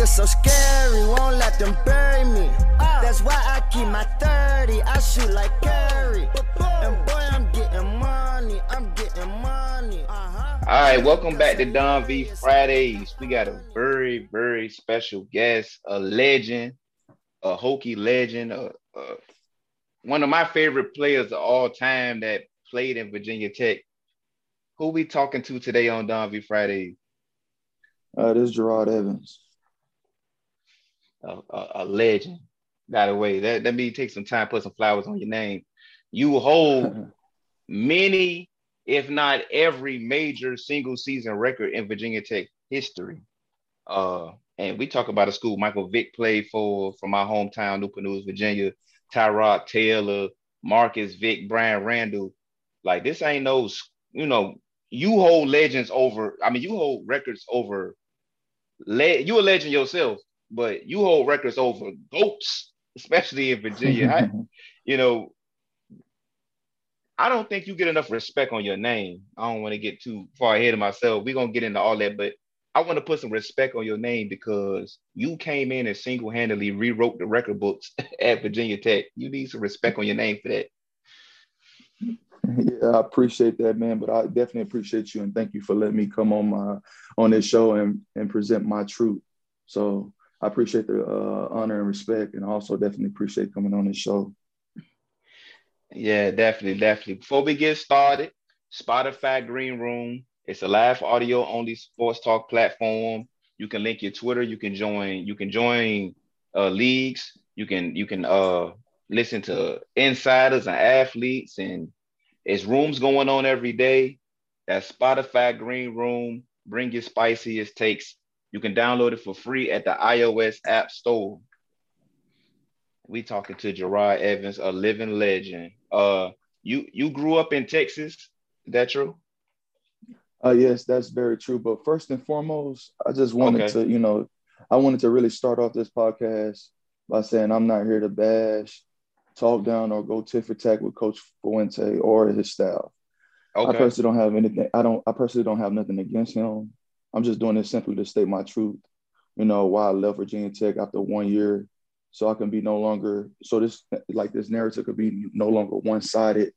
niggas so scary, won't let them bury me. That's why I keep my 30, I shoot like Curry. And boy, I'm getting money, I'm getting money. Uh-huh. All right, welcome back to Don V Fridays. We got a very, very special guest, a legend, a hokey legend, a, a, one of my favorite players of all time that played in Virginia Tech. Who we talking to today on Don V Fridays? Uh, this is Jerod Evans. A, a, a legend. Got away. That let me take some time, put some flowers on your name. You hold many, if not every, major single season record in Virginia Tech history. Uh, and we talk about a school Michael Vick played for from my hometown, Newport News, Virginia. Tyrod Taylor, Marcus Vick, Brian Randall. Like this ain't no, you know, you hold legends over. I mean, you hold records over. Le- you a legend yourself, but you hold records over goats, especially in Virginia. I, you know, I don't think you get enough respect on your name. I don't want to get too far ahead of myself. We're gonna get into all that, but I want to put some respect on your name because you came in and single-handedly rewrote the record books at Virginia Tech. You need some respect on your name for that. Yeah, I appreciate that, man. But I definitely appreciate you and thank you for letting me come on my on this show and and present my truth. So I appreciate the uh, honor and respect, and also definitely appreciate coming on this show. Yeah, definitely, definitely. Before we get started, Spotify Green Room. It's a live audio only sports talk platform. You can link your Twitter. You can join. You can join uh, leagues. You can you can uh, listen to insiders and athletes, and it's rooms going on every day. That's Spotify Green Room. Bring your spiciest takes. You can download it for free at the iOS App Store. We talking to Jerod Evans, a living legend. Uh, you you grew up in Texas. Is that true? Uh, yes, that's very true. But first and foremost, I just wanted Okay. to, you know, I wanted to really start off this podcast by saying I'm not here to bash, talk down, or go tit for tat with Coach Fuente or his staff. I personally don't have anything. I don't. I personally don't have nothing against him. I'm just doing this simply to state my truth. You know why I left Virginia Tech after one year, so I can be no longer. So this like this narrative could be no longer one sided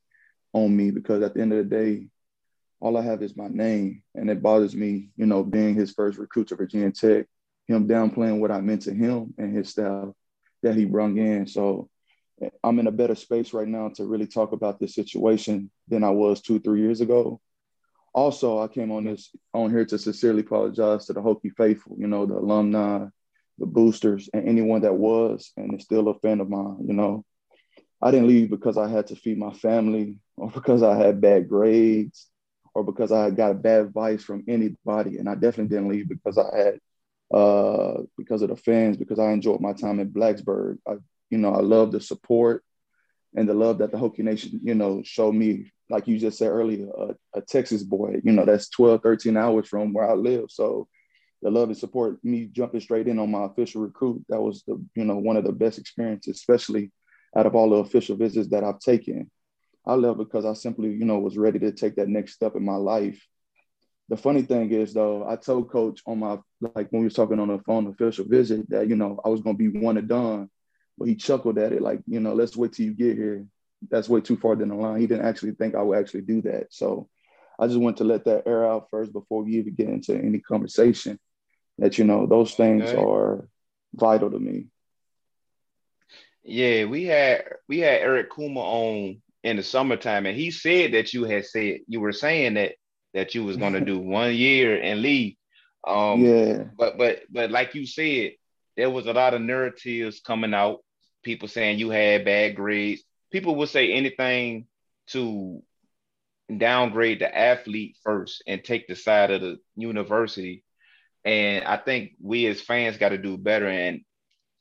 on me because at the end of the day, all I have is my name, and it bothers me. You know, being his first recruit to Virginia Tech, him downplaying what I meant to him and his staff that he brung in. So I'm in a better space right now to really talk about this situation than I was two, three years ago. Also, I came on this on here to sincerely apologize to the Hokie faithful, you know, the alumni, the boosters, and anyone that was and is still a fan of mine. You know, I didn't leave because I had to feed my family or because I had bad grades or because I got bad advice from anybody. And I definitely didn't leave because I had uh because of the fans, because I enjoyed my time in Blacksburg. I, you know, I love the support and the love that the Hokie Nation, you know, showed me, like you just said earlier, a, a Texas boy, you know, that's 12, 13 hours from where I live. So the love and support, me jumping straight in on my official recruit, that was the, you know, one of the best experiences, especially out of all the official visits that I've taken. I love because I simply, you know, was ready to take that next step in my life. The funny thing is, though, I told coach on my, like when we was talking on the phone official visit that, you know, I was going to be one and done. But he chuckled at it like, you know, let's wait till you get here. That's way too far down the line. He didn't actually think I would actually do that. So I just want to let that air out first before we even get into any conversation that, you know, those things Okay. are vital to me. Yeah, we had we had Eric Kumah on in the summertime, and he said that you had said you were saying that that you was gonna do one year and leave. Um, yeah. But but but like you said, there was a lot of narratives coming out. People saying you had bad grades. People would say anything to downgrade the athlete first and take the side of the university. And I think we as fans got to do better and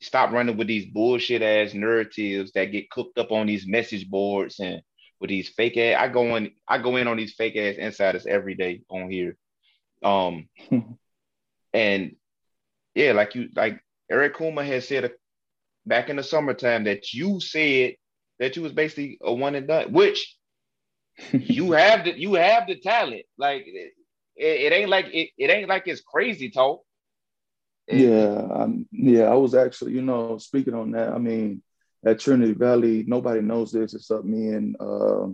stop running with these bullshit ass narratives that get cooked up on these message boards and with these fake ass. I go in, I go in on these fake ass insiders every day on here. Um, and yeah, like you, like Eric Kumah has said back in the summertime that you said that you was basically a one and done, which you have the you have the talent. Like it, it ain't like it, it ain't like it's crazy talk. yeah, um, yeah. I was actually, you know, speaking on that. I mean, at Trinity Valley, nobody knows this except me and uh,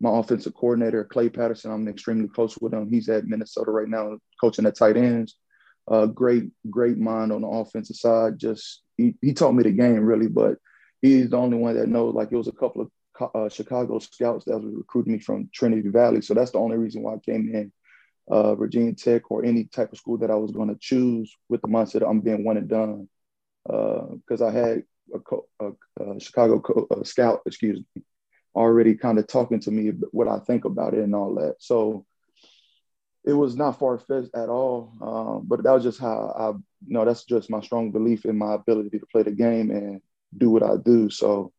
my offensive coordinator, Clay Patterson. I'm extremely close with him. He's at Minnesota right now, coaching the tight ends. Uh, great, great mind on the offensive side. Just he, he taught me the game really, but he's the only one that knows. Like it was a couple of uh, Chicago scouts that was recruiting me from Trinity Valley. So that's the only reason why I came in uh, Virginia Tech or any type of school that I was going to choose with the mindset I'm being one and done. Because uh, I had a, co- a, a Chicago co- a scout, excuse me, already kind of talking to me what I think about it and all that. So it was not far fetched at all. Um, but that was just how I, you know, that's just my strong belief in my ability to play the game and do what I do. So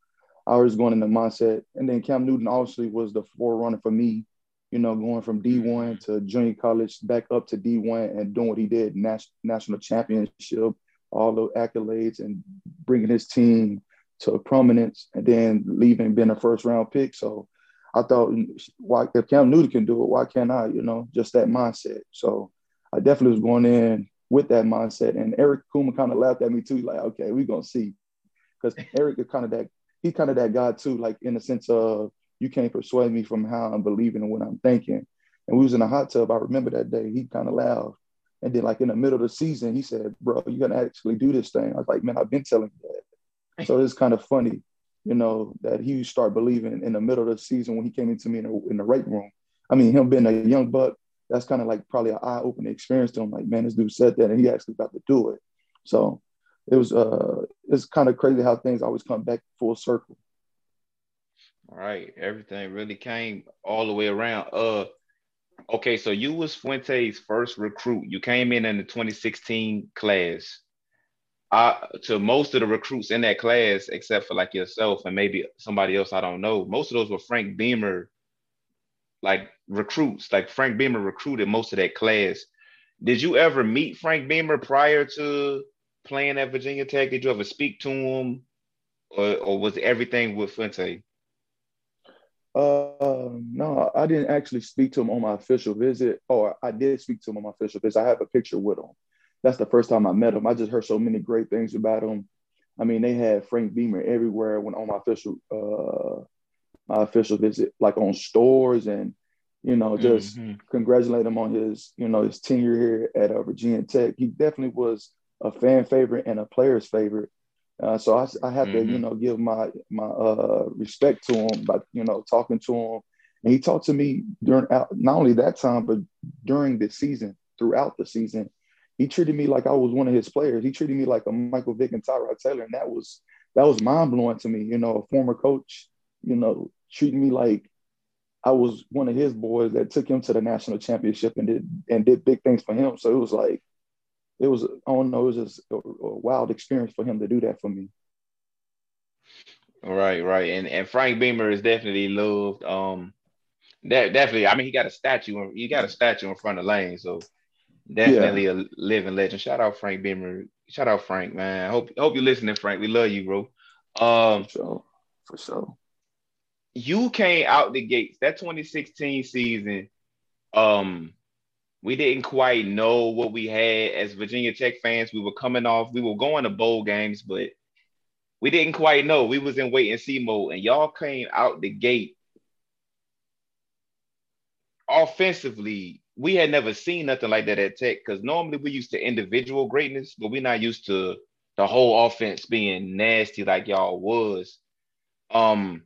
I was going in the mindset. And then Cam Newton obviously was the forerunner for me, you know, going from D1 to junior college back up to D1 and doing what he did, national championship, all the accolades and bringing his team to prominence and then leaving being a first round pick. So I thought, why if Cam Newton can do it, why can't I? You know, just that mindset. So I definitely was going in with that mindset. And Eric Kumah kind of laughed at me too, like, okay, we're gonna see. Because Eric is kind of that he's kind of that guy too, like in the sense of you can't persuade me from how I'm believing and what I'm thinking. And we was in a hot tub. I remember that day. He kind of laughed. And then like in the middle of the season, he said, bro, you're gonna actually do this thing. I was like, man, I've been telling you that. So it's kind of funny, you know, that he start believing in the middle of the season when he came into me in the, in the room. I mean, him being a young buck, that's kind of like probably an eye-opening experience to him. Like, man, this dude said that and he actually got to do it. So it was uh it's kind of crazy how things always come back full circle. All right, everything really came all the way around. Uh okay, so you was Fuente's first recruit. You came in in the 2016 class. Uh, to most of the recruits in that class, except for like yourself and maybe somebody else I don't know, most of those were Frank Beamer like recruits. Like Frank Beamer recruited most of that class. Did you ever meet Frank Beamer prior to playing at Virginia Tech? Did you ever speak to him, or, or was everything with Fuente? Uh, no, I didn't actually speak to him on my official visit, or I did speak to him on my official visit. I have a picture with him. That's the first time I met him. I just heard so many great things about him. I mean, they had Frank Beamer everywhere when on my official uh my official visit, like on stores and you know, just mm-hmm. congratulate him on his, you know, his tenure here at uh, Virginia Tech. He definitely was a fan favorite and a player's favorite. Uh, so I, I have mm-hmm. to, you mm-hmm. know, give my my uh, respect to him by, you know, talking to him. And he talked to me during not only that time, but during the season, throughout the season. He treated me like I was one of his players. He treated me like a Michael Vick and Tyrod Taylor, and that was that was mind blowing to me. You know, a former coach, you know, treating me like I was one of his boys that took him to the national championship and did and did big things for him. So it was like it was I don't know, it was just a, a wild experience for him to do that for me. Right, right, and and Frank Beamer is definitely loved. Um, that definitely. I mean, he got a statue. He got a statue in front of Lane, so definitely yeah. a living legend. Shout out Frank Beamer. Shout out Frank, man. Hope hope you're listening, Frank. We love you, bro. Um, for sure, for sure. You came out the gates that 2016 season. Um, we didn't quite know what we had as Virginia Tech fans. We were coming off, we were going to bowl games, but we didn't quite know. We was in wait and see mode, and y'all came out the gate offensively. We had never seen nothing like that at Tech because normally we're used to individual greatness, but we're not used to the whole offense being nasty like y'all was. Um,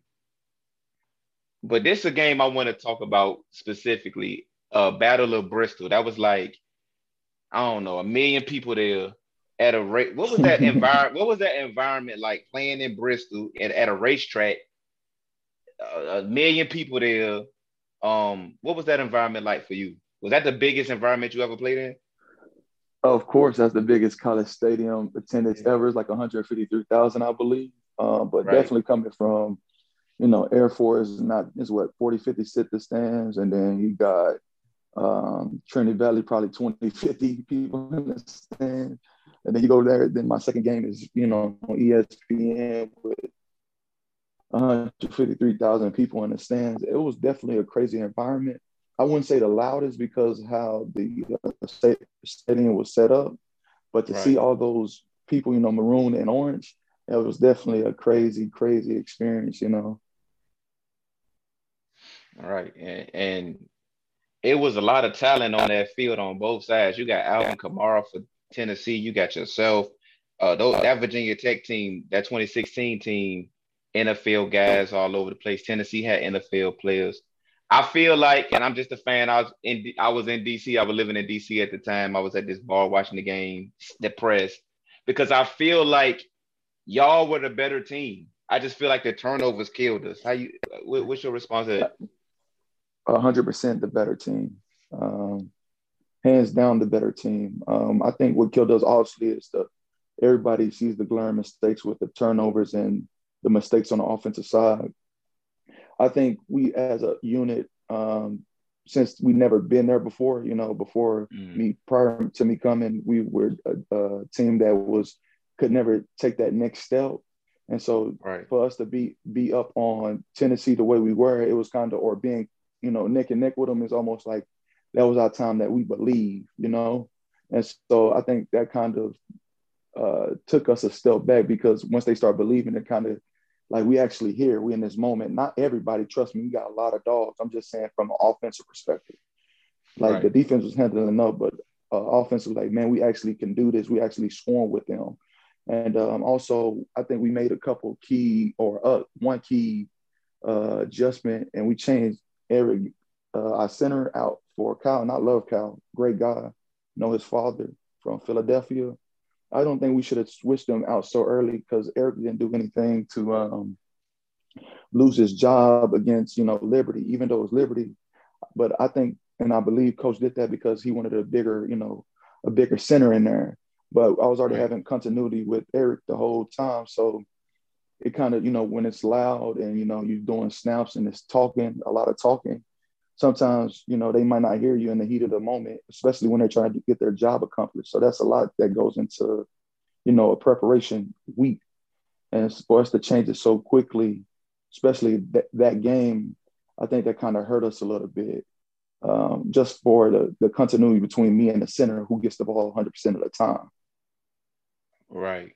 but this is a game I want to talk about specifically. Uh, Battle of Bristol. That was like, I don't know, a million people there at a rate. What was that environment? What was that environment like playing in Bristol at, at a racetrack? Uh, a million people there. Um, what was that environment like for you? Was that the biggest environment you ever played in? Of course, that's the biggest college stadium attendance ever. It's like 153,000, I believe. Uh, but right. definitely coming from, you know, Air Force not is what 40, 50 sit the stands, and then you got um, Trinity Valley, probably 20, 50 people in the stand. And then you go there. Then my second game is, you know, on ESPN with 153,000 people in the stands. It was definitely a crazy environment. I wouldn't say the loudest because how the uh, stadium was set up, but to right. see all those people, you know, maroon and orange, it was definitely a crazy, crazy experience, you know. All right, and, and it was a lot of talent on that field on both sides. You got Alvin Kamara for Tennessee. You got yourself. Uh, those, that Virginia Tech team, that 2016 team, NFL guys all over the place. Tennessee had NFL players. I feel like, and I'm just a fan. I was in I was in DC. I was living in DC at the time. I was at this bar watching the game, depressed because I feel like y'all were the better team. I just feel like the turnovers killed us. How you? What's your response to that? Hundred percent the better team. Um, hands down the better team. Um, I think what killed us obviously is the everybody sees the glaring mistakes with the turnovers and the mistakes on the offensive side. I think we as a unit, um, since we never been there before, you know, before mm. me prior to me coming, we were a, a, team that was could never take that next step. And so right. for us to be be up on Tennessee the way we were, it was kind of or being, you know, neck and neck with them is almost like that was our time that we believe, you know. And so I think that kind of uh, took us a step back because once they start believing, it kind of like we actually here, we in this moment. Not everybody, trust me, we got a lot of dogs. I'm just saying from an offensive perspective. Like right. the defense was handling enough, but uh, offensive, like man, we actually can do this. We actually swarm with them, and um, also I think we made a couple key or uh, one key uh, adjustment, and we changed Eric, uh, our center, out for Kyle. And I love Kyle, great guy. Know his father from Philadelphia. I don't think we should have switched him out so early because Eric didn't do anything to um, lose his job against, you know, Liberty, even though it was Liberty. But I think, and I believe Coach did that because he wanted a bigger, you know, a bigger center in there. But I was already right. having continuity with Eric the whole time. So it kind of, you know, when it's loud and, you know, you're doing snaps and it's talking, a lot of talking, sometimes you know they might not hear you in the heat of the moment especially when they're trying to get their job accomplished. So that's a lot that goes into you know a preparation week. And for us to change it so quickly especially that, that game i think that kind of hurt us a little bit um, just for the, the continuity between me and the center who gets the ball 100% of the time. Right.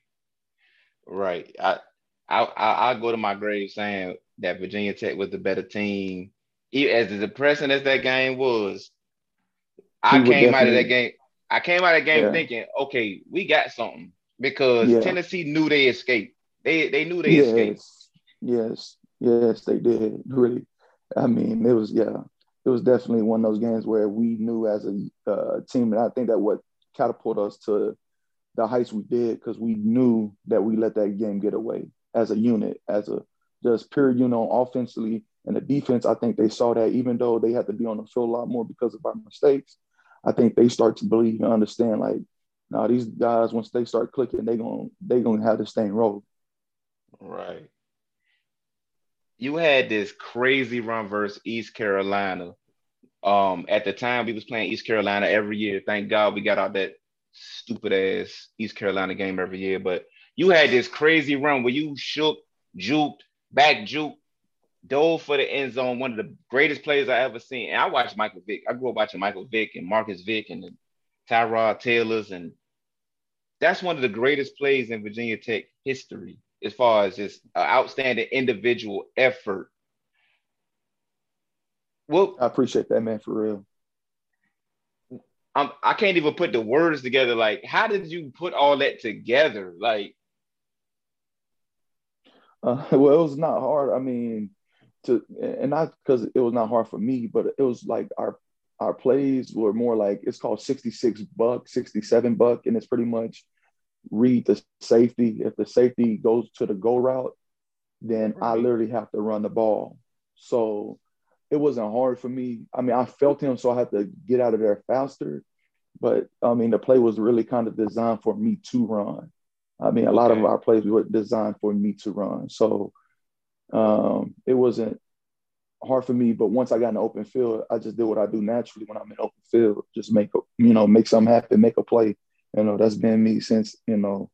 Right. I i i go to my grave saying that virginia tech was the better team as depressing as that game was, I came out of that game. I came out of that game yeah. thinking, okay, we got something because yeah. Tennessee knew they escaped. They they knew they yes. escaped. Yes, yes, they did. Really, I mean, it was yeah, it was definitely one of those games where we knew as a uh, team, and I think that what catapulted us to the heights we did because we knew that we let that game get away as a unit, as a just pure, you know, offensively and the defense, I think they saw that even though they had to be on the field a lot more because of our mistakes, I think they start to believe and understand like, now these guys once they start clicking, they gonna they gonna have this thing roll. Right. You had this crazy run versus East Carolina. Um, at the time we was playing East Carolina every year. Thank God we got out that stupid ass East Carolina game every year. But you had this crazy run where you shook, juked, back juked, dove for the end zone, one of the greatest players I ever seen. And I watched Michael Vick. I grew up watching Michael Vick and Marcus Vick and the Tyrod Taylors. And that's one of the greatest plays in Virginia Tech history as far as just uh, outstanding individual effort. Well, I appreciate that, man, for real. I'm, I can't even put the words together. Like, how did you put all that together? Like, uh, well, it was not hard. I mean, to and not because it was not hard for me, but it was like our our plays were more like it's called 66 buck, 67 buck, and it's pretty much read the safety. If the safety goes to the go route, then right. I literally have to run the ball. So it wasn't hard for me. I mean, I felt him, so I had to get out of there faster. But I mean, the play was really kind of designed for me to run. I mean, a lot of our plays were designed for me to run. So um, it wasn't hard for me. But once I got in the open field, I just did what I do naturally when I'm in open field. Just make a, you know, make something happen, make a play. You know, that's been me since, you know,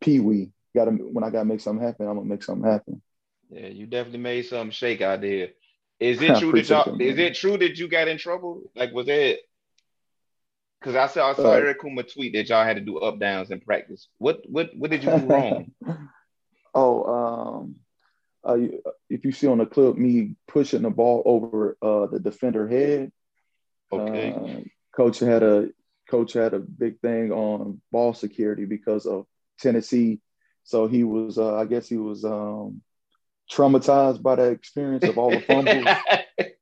Pee Wee. Gotta when I gotta make something happen, I'm gonna make something happen. Yeah, you definitely made something shake out there. Is it true that y'all, is it true that you got in trouble? Like was it because I saw I saw Eric Kumah tweet that y'all had to do up downs in practice. What what what did you do wrong? oh, um, uh, if you see on the clip, me pushing the ball over uh, the defender head. Okay. Uh, coach had a coach had a big thing on ball security because of Tennessee, so he was uh, I guess he was um, traumatized by that experience of all the fumbles.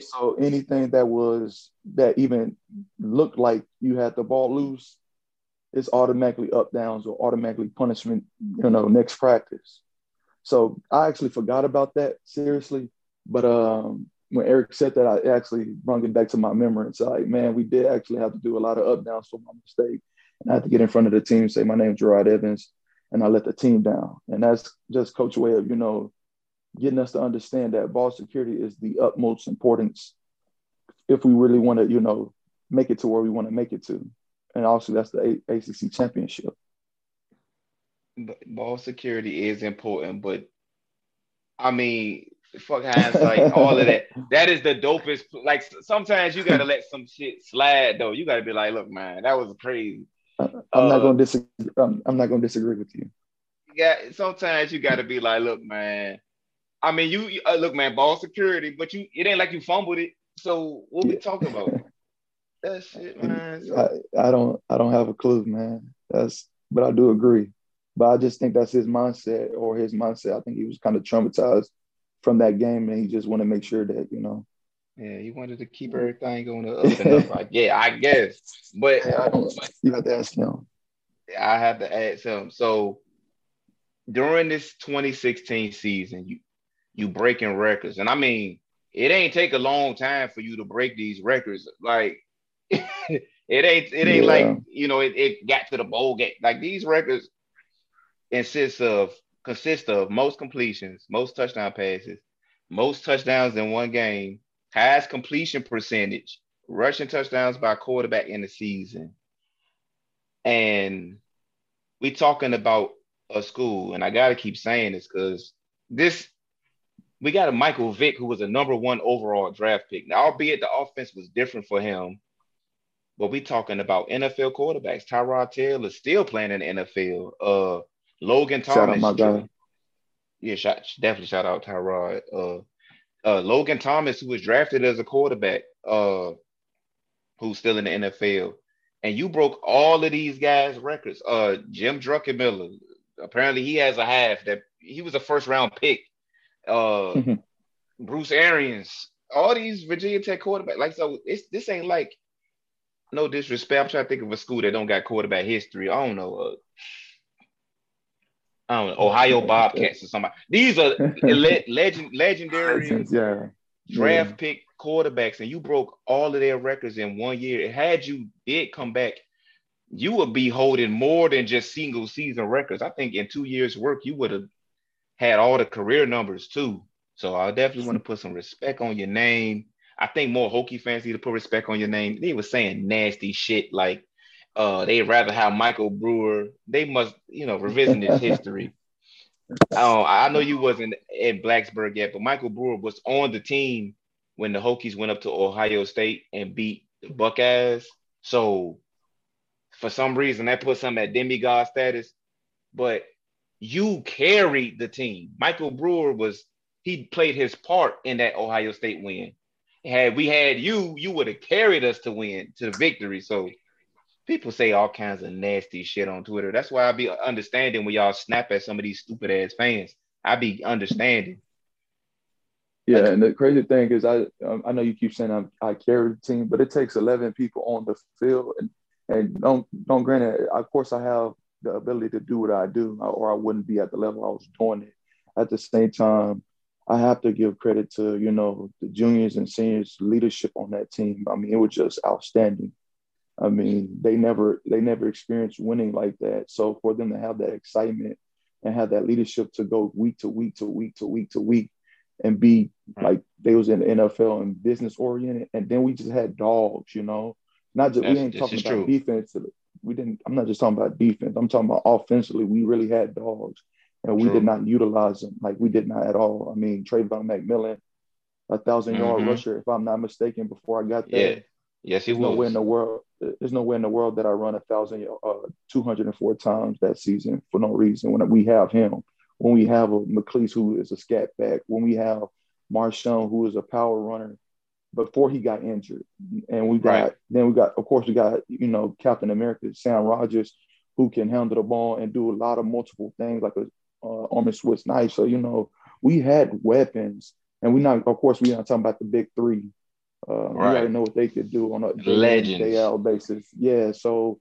so anything that was that even looked like you had the ball loose, it's automatically up downs or automatically punishment. You know, next practice. So I actually forgot about that seriously. But um, when Eric said that, I actually brought it back to my memory. It's like, man, we did actually have to do a lot of up downs for my mistake. And I had to get in front of the team, say, my name's Jerod Evans, and I let the team down. And that's just coach way of, you know, getting us to understand that ball security is the utmost importance if we really want to, you know, make it to where we want to make it to. And also that's the ACC championship ball security is important, but I mean, fuck hindsight, all of that. That is the dopest. Like sometimes you gotta let some shit slide though. You gotta be like, look, man, that was crazy. I'm uh, not gonna disagree. I'm, I'm not gonna disagree with you. Yeah, sometimes you gotta be like, look, man. I mean, you uh, look, man, ball security, but you it ain't like you fumbled it. So what yeah. we talking about? that shit, man. I, I don't I don't have a clue, man. That's but I do agree. But I just think that's his mindset or his mindset. I think he was kind of traumatized from that game, and he just wanted to make sure that you know. Yeah, he wanted to keep everything going up and up. Like, yeah, I guess. But yeah, I you have to ask him. I have to ask him. So during this 2016 season, you you breaking records, and I mean, it ain't take a long time for you to break these records. Like. it ain't it ain't yeah. like you know it, it got to the bowl game like these records consists of consists of most completions, most touchdown passes, most touchdowns in one game, highest completion percentage, rushing touchdowns by quarterback in the season. And we talking about a school, and I gotta keep saying this because this we got a Michael Vick who was a number one overall draft pick. Now, albeit the offense was different for him, but we talking about NFL quarterbacks. Tyrod Taylor is still playing in the NFL. Uh, Logan Thomas. Shout out my guy. Yeah, shout, definitely shout out Tyrod. Uh, uh, Logan Thomas, who was drafted as a quarterback, uh, who's still in the NFL, and you broke all of these guys' records. Uh, Jim Druckenmiller, apparently he has a half that he was a first round pick. Uh, mm-hmm. Bruce Arians, all these Virginia Tech quarterbacks. Like so, it's this ain't like no disrespect. I'm trying to think of a school that don't got quarterback history. I don't know. Uh, I don't know, Ohio Bobcats or somebody. These are le- legend, legendary yeah. draft yeah. pick quarterbacks, and you broke all of their records in one year. Had you did come back, you would be holding more than just single season records. I think in two years' work, you would have had all the career numbers too. So I definitely want to put some respect on your name. I think more Hokie fans need to put respect on your name. They were saying nasty shit like uh, they'd rather have Michael Brewer. They must, you know, revision his history. Um, I know you wasn't at Blacksburg yet, but Michael Brewer was on the team when the Hokies went up to Ohio State and beat the Buckeyes. So for some reason that puts him at demigod status. But you carried the team. Michael Brewer was he played his part in that Ohio State win. had we had you, you would have carried us to win to victory. So people say all kinds of nasty shit on Twitter. That's why I be understanding when y'all snap at some of these stupid ass fans. I be understanding. Yeah, and the crazy thing is, I um, I know you keep saying I'm, I carry the team, but it takes eleven people on the field, and and don't don't grant it. Of course, I have the ability to do what I do, or I wouldn't be at the level I was doing it. At the same time, I have to give credit to you know the juniors and seniors leadership on that team. I mean, it was just outstanding. I mean, they never they never experienced winning like that. So for them to have that excitement and have that leadership to go week to week to week to week to week and be mm-hmm. like they was in the NFL and business oriented, and then we just had dogs, you know. Not just That's- we ain't talking about true. defense. We didn't. I'm not just talking about defense. I'm talking about offensively. We really had dogs, and we True. did not utilize them like we did not at all. I mean, Travon McMillian, a thousand yard Mhm. rusher, if I'm not mistaken. Before I got there, Yeah. Yes, he there's no way in the world. There's no way in the world that I run a thousand, uh, 204 times that season for no reason. When we have him, when we have a McClease who is a scat back, when we have Marshawn who is a power runner before he got injured, and we got Right. then we got of course we got you know Captain America Sam Rogers who can handle the ball and do a lot of multiple things like a uh, arm and Swiss knife. So you know we had weapons, and we not of course we not talking about the big three. Uh, We Right. already know what they could do on a day Legends. day out basis. Yeah, so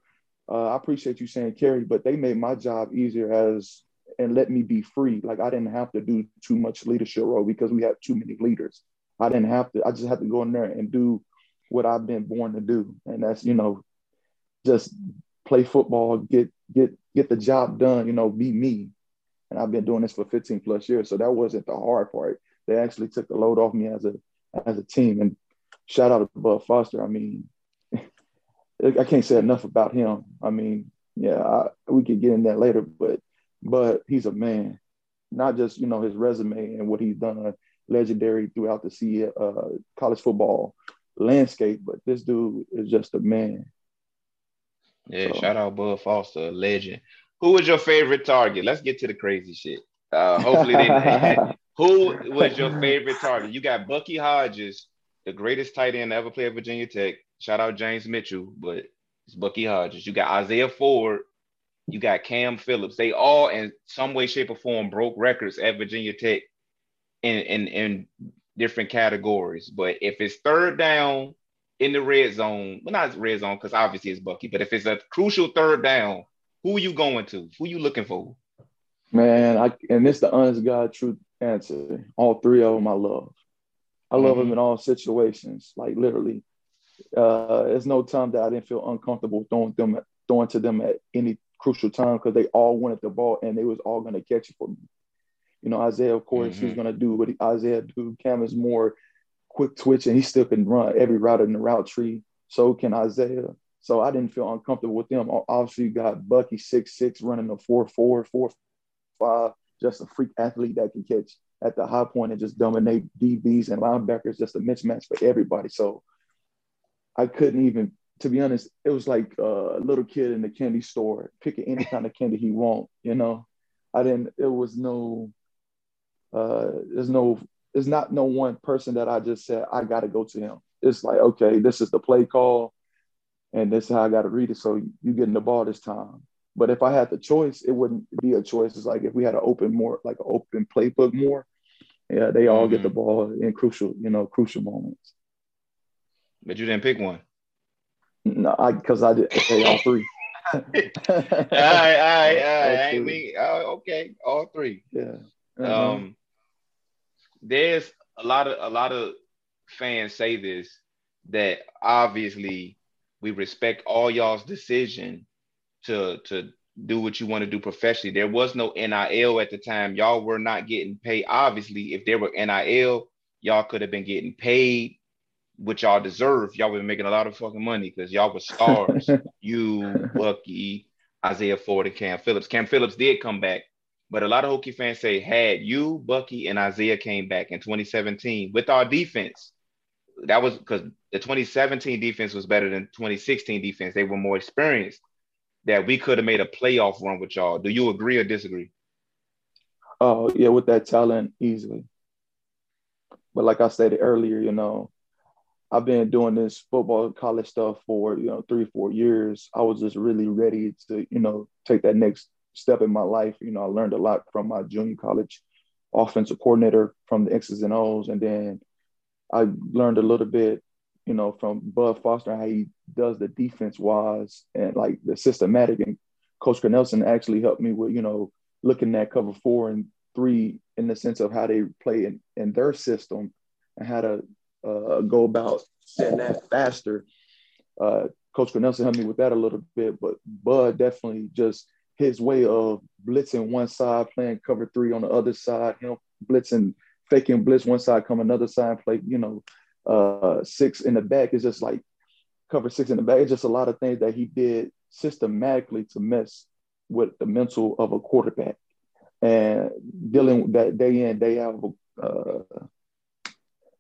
uh, I appreciate you saying Kerry, but they made my job easier as and let me be free. Like I didn't have to do too much leadership role because we had too many leaders. I didn't have to. I just had to go in there and do what I've been born to do, and that's you know, just play football, get get get the job done. You know, be me. And I've been doing this for 15 plus years, so that wasn't the hard part. They actually took the load off me as a as a team. And shout out to Bud Foster. I mean, I can't say enough about him. I mean, yeah, I, we could get in that later, but but he's a man. Not just you know his resume and what he's done, legendary throughout the C, uh, college football landscape, but this dude is just a man. Yeah, So- shout out Bud Foster, a legend. Who was your favorite target? Let's get to the crazy shit. Uh, hopefully, they, who was your favorite target? You got Bucky Hodges, the greatest tight end to ever play at Virginia Tech. Shout out James Mitchell, but it's Bucky Hodges. You got Isaiah Ford. You got Cam Phillips. They all, in some way, shape, or form, broke records at Virginia Tech in in, in different categories. But if it's third down in the red zone, well, not red zone because obviously it's Bucky, but if it's a crucial third down, who are you going to? Who are you looking for? Man, I and this the honest God truth answer. All three of them I love. I love them Mhm. in all situations. Like literally, uh, there's no time that I didn't feel uncomfortable throwing them throwing to them at any crucial time because they all wanted the ball and they was all going to catch it for me. You know, Isaiah, of course, he's Mhm. going to do what Isaiah do. Cam is more quick twitch and he still can run every route in the route tree. So can Isaiah. So I didn't feel uncomfortable with them. Obviously, you got Bucky six six running a four four four five, just a freak athlete that can catch at the high point and just dominate DBs and linebackers, just a mismatch for everybody. So I couldn't even, to be honest, it was like a little kid in the candy store picking any kind of candy he want, you know. I didn't, it was no, uh, there's no, there's not no one person that I just said, I got to go to him. It's like, okay, this is the play call and this is how I got to read it. So you getting the ball this time. But if I had the choice, it wouldn't be a choice. It's like if we had an open more, like an open playbook more, yeah, they all get the ball in crucial, you know, crucial moments. But you didn't pick one. No, I because I did okay, all three. all right, all right, all right. All we? Oh, okay, all three. Yeah. Uh-huh. Um, there's a lot of a lot of fans say this that obviously we respect all y'all's decision to to do what you want to do professionally. There was no NIL at the time. Y'all were not getting paid. Obviously, if there were NIL, y'all could have been getting paid, which y'all deserve. Y'all were making a lot of fucking money because y'all were stars. you, Bucky, Isaiah Ford, and Cam Phillips. Cam Phillips did come back, but a lot of Hokie fans say had you, Bucky, and Isaiah came back in 2017 with our defense. That was because the 2017 defense was better than 2016 defense. They were more experienced. That we could have made a playoff run with y'all. Do you agree or disagree? Oh yeah, with that talent easily. But like I stated earlier, you know, I've been doing this football college stuff for you know three four years. I was just really ready to you know take that next step in my life. You know, I learned a lot from my junior college offensive coordinator from the X's and O's, and then I learned a little bit, you know, from Bud Foster how he does the defense wise and like the systematic. And Coach Cornelsen actually helped me with you know looking at cover four and three in the sense of how they play in, in their system and how to uh, go about setting that faster. Uh, Coach Cornelsen helped me with that a little bit, but Bud definitely just his way of blitzing one side, playing cover three on the other side, you know, blitzing, faking blitz one side, come another side, play, you know, uh, six in the back is just like cover six in the back. It's just a lot of things that he did systematically to mess with the mental of a quarterback and dealing with that day in, day out uh,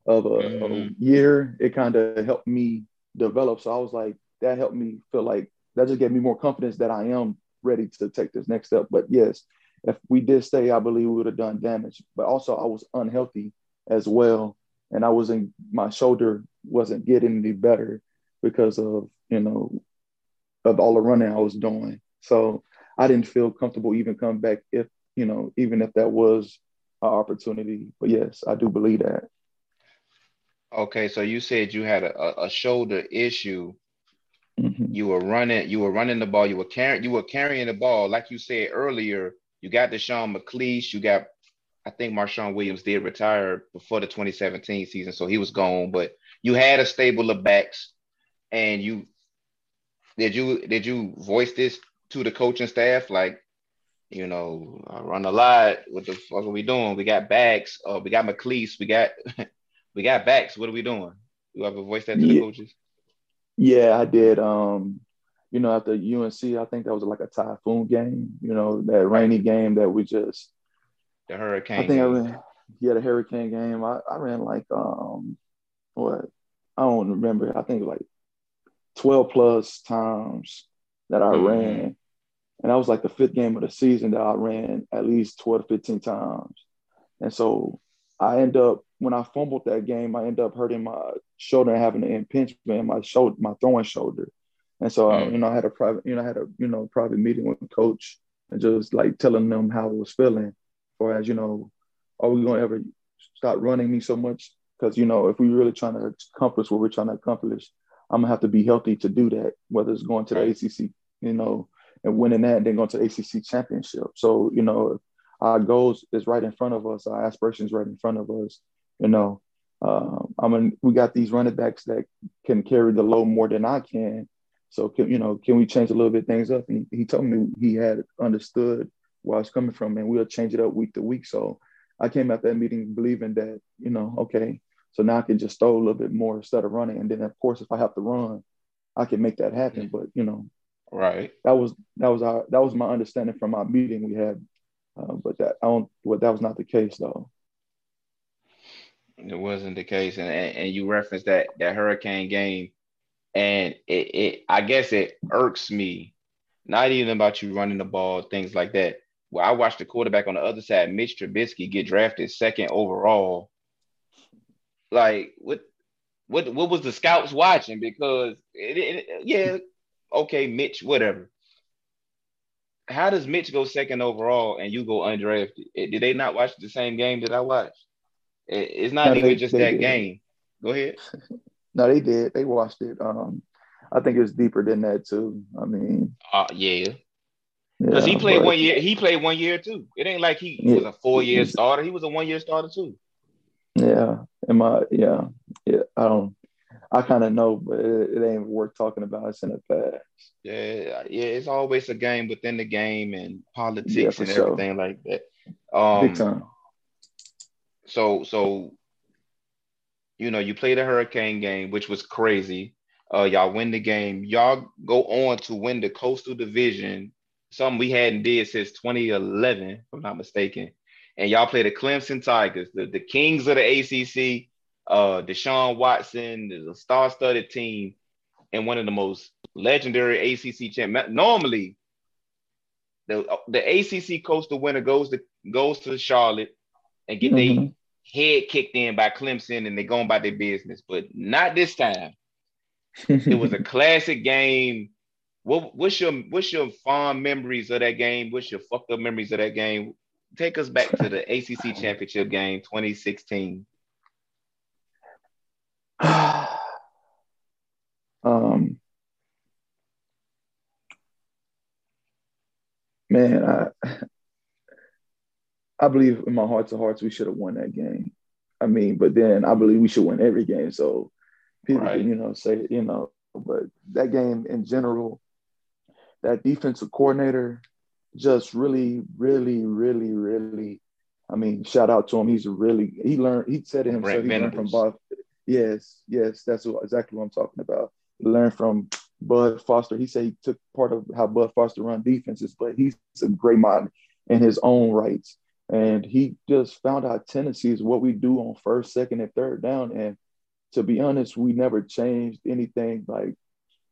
of a, mm-hmm. a year, it kind of helped me develop. So I was like, that helped me feel like that just gave me more confidence that I am ready to take this next step. But yes, if we did stay, I believe we would have done damage. But also, I was unhealthy as well, and I wasn't. My shoulder wasn't getting any better because of you know of all the running I was doing. So I didn't feel comfortable even coming back if you know even if that was an opportunity. But yes, I do believe that. Okay, so you said you had a, a shoulder issue. Mm-hmm. You were running, you were running the ball, you were carrying, you were carrying the ball. Like you said earlier, you got Deshaun McClease, you got, I think Marshawn Williams did retire before the 2017 season, so he was gone, but you had a stable of backs, and you did you did you voice this to the coaching staff like you know, I run a lot. What the fuck are we doing? We got backs. Uh, we got McClease. We got we got backs. What are we doing? You ever voice that to yeah. the coaches? Yeah, I did. Um, you know, after UNC, I think that was like a typhoon game. You know, that rainy game that we just the hurricane. I think. I ran. Yeah, the hurricane game. I, I ran like um, what? I don't remember. I think like twelve plus times that I mm-hmm. ran, and that was like the fifth game of the season that I ran at least twelve to fifteen times, and so I end up when I fumbled that game, I end up hurting my shoulder and having an impingement in my shoulder, my throwing shoulder. And so, mm. you know, I had a private, you know, I had a, you know, private meeting with the coach and just like telling them how I was feeling. Or as, you know, are we going to ever stop running me so much? Because, you know, if we're really trying to accomplish what we're trying to accomplish, I'm gonna have to be healthy to do that, whether it's going to the ACC, you know, and winning that and then going to the ACC championship. So, you know, our goals is right in front of us, our aspirations right in front of us. You know, uh, I mean, we got these running backs that can carry the load more than I can. So, can, you know, can we change a little bit things up? And he told me he had understood where I was coming from, and we'll change it up week to week. So, I came out that meeting believing that, you know, okay, so now I can just throw a little bit more instead of running, and then of course, if I have to run, I can make that happen. But you know, right? That was that was our that was my understanding from our meeting we had, uh, but that I don't. Well, that was not the case though. It wasn't the case, and, and, and you referenced that that hurricane game, and it, it I guess it irks me, not even about you running the ball, things like that. Well, I watched the quarterback on the other side, Mitch Trubisky, get drafted second overall. Like what what what was the scouts watching? Because it, it, yeah, okay, Mitch, whatever. How does Mitch go second overall and you go undrafted? Did they not watch the same game that I watched? It's not no, even they, just they that did. game. Go ahead. no, they did. They watched it. Um, I think it's deeper than that too. I mean, uh, yeah, because yeah, he played but, one year. He played one year too. It ain't like he yeah, was a four year starter. He was a one year starter too. Yeah, am I? Yeah, yeah. I don't. I kind of know, but it, it, ain't worth talking about. It's in the past. Yeah, yeah. It's always a game within the game and politics yeah, and sure. everything like that. Um, Big time so so you know you play the hurricane game which was crazy uh y'all win the game y'all go on to win the coastal division something we hadn't did since 2011 if i'm not mistaken and y'all play the clemson tigers the, the kings of the acc uh deshaun watson is a star-studded team and one of the most legendary acc champ normally the, the acc coastal winner goes to goes to charlotte and get mm-hmm. head kicked in by Clemson and they're going by their business, but not this time. it was a classic game. What, what's your what's your fond memories of that game? What's your fucked up memories of that game? Take us back to the ACC championship game 2016. um, man, I I believe in my hearts of hearts we should have won that game. I mean, but then I believe we should win every game. So people right. can, you know, say, you know, but that game in general, that defensive coordinator just really, really, really, really, I mean, shout out to him. He's really he learned, he said to himself, he learned from Bob. Yes, yes, that's what, exactly what I'm talking about. Learn from Bud Foster. He said he took part of how Bud Foster run defenses, but he's a great mind in his own rights. And he just found our tendencies, what we do on first, second, and third down. And to be honest, we never changed anything. Like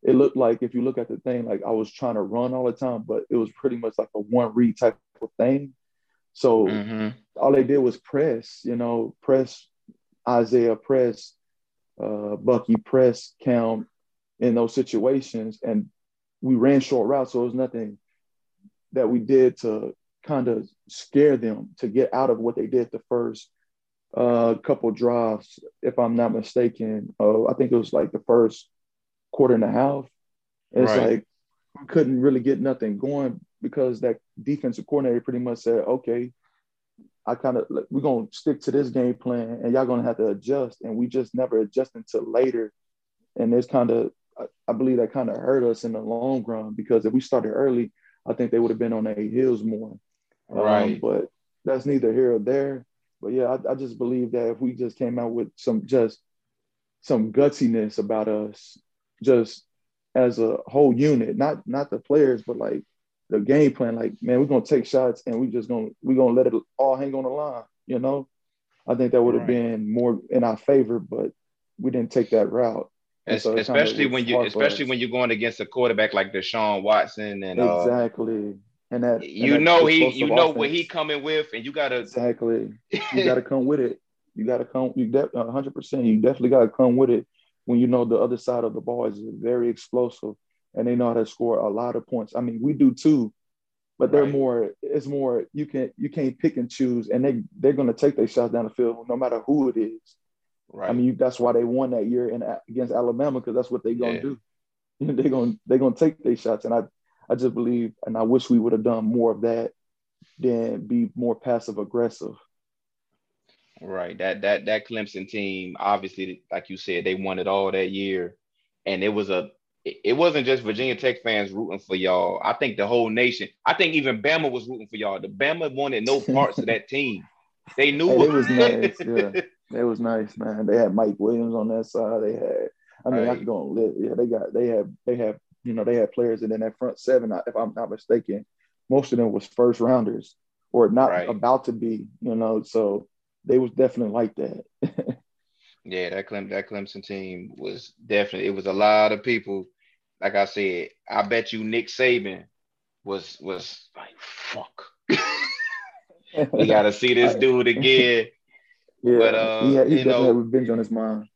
it looked like if you look at the thing, like I was trying to run all the time, but it was pretty much like a one read type of thing. So mm-hmm. all they did was press, you know, press Isaiah, press uh, Bucky, press count in those situations, and we ran short routes. So it was nothing that we did to kind of scare them to get out of what they did the first uh, couple drives, if I'm not mistaken. Uh, I think it was like the first quarter and a half. It's right. like we couldn't really get nothing going because that defensive coordinator pretty much said, "Okay, I kind of we're gonna stick to this game plan, and y'all gonna have to adjust." And we just never adjust until later, and it's kind of I believe that kind of hurt us in the long run because if we started early, I think they would have been on their heels more. Um, right. Um, but that's neither here or there. But yeah, I, I, just believe that if we just came out with some just some gutsiness about us, just as a whole unit, not not the players, but like the game plan. Like, man, we're gonna take shots and we just gonna we're gonna let it all hang on the line. You know, I think that would have right. been more in our favor, but we didn't take that route. So especially when you especially when you're going against a quarterback like Deshaun Watson and uh, exactly. Uh, and that you and know he you know offense. what he coming with, and you gotta exactly you gotta come with it. You gotta come. You de- 100. percent You definitely gotta come with it when you know the other side of the ball is very explosive, and they know how to score a lot of points. I mean, we do too, but they're right. more. It's more you can you can't pick and choose, and they they're gonna take their shots down the field no matter who it is. Right. I mean, that's why they won that year in against Alabama because that's what they're gonna yeah. do. they're gonna they're gonna take their shots, and I I just believe, and I wish we would have done more of that than be more passive aggressive. Right. That that that Clemson team, obviously, like you said, they won it all that year, and it was a. It wasn't just Virginia Tech fans rooting for y'all. I think the whole nation. I think even Bama was rooting for y'all. The Bama wanted no parts of that team. They knew hey, it was nice. Yeah, it was nice, man. They had Mike Williams on that side. They had. I mean, right. I could go and live. Yeah, they got. They have. They have you know, they had players, and then that front seven, if I'm not mistaken, most of them was first rounders or not right. about to be, you know. So they was definitely like that. yeah, that Clem that Clemson team was definitely it was a lot of people. Like I said, I bet you Nick Saban was was like fuck. we gotta see this dude again. Yeah, but uh, he, had, he definitely know, had revenge on his mind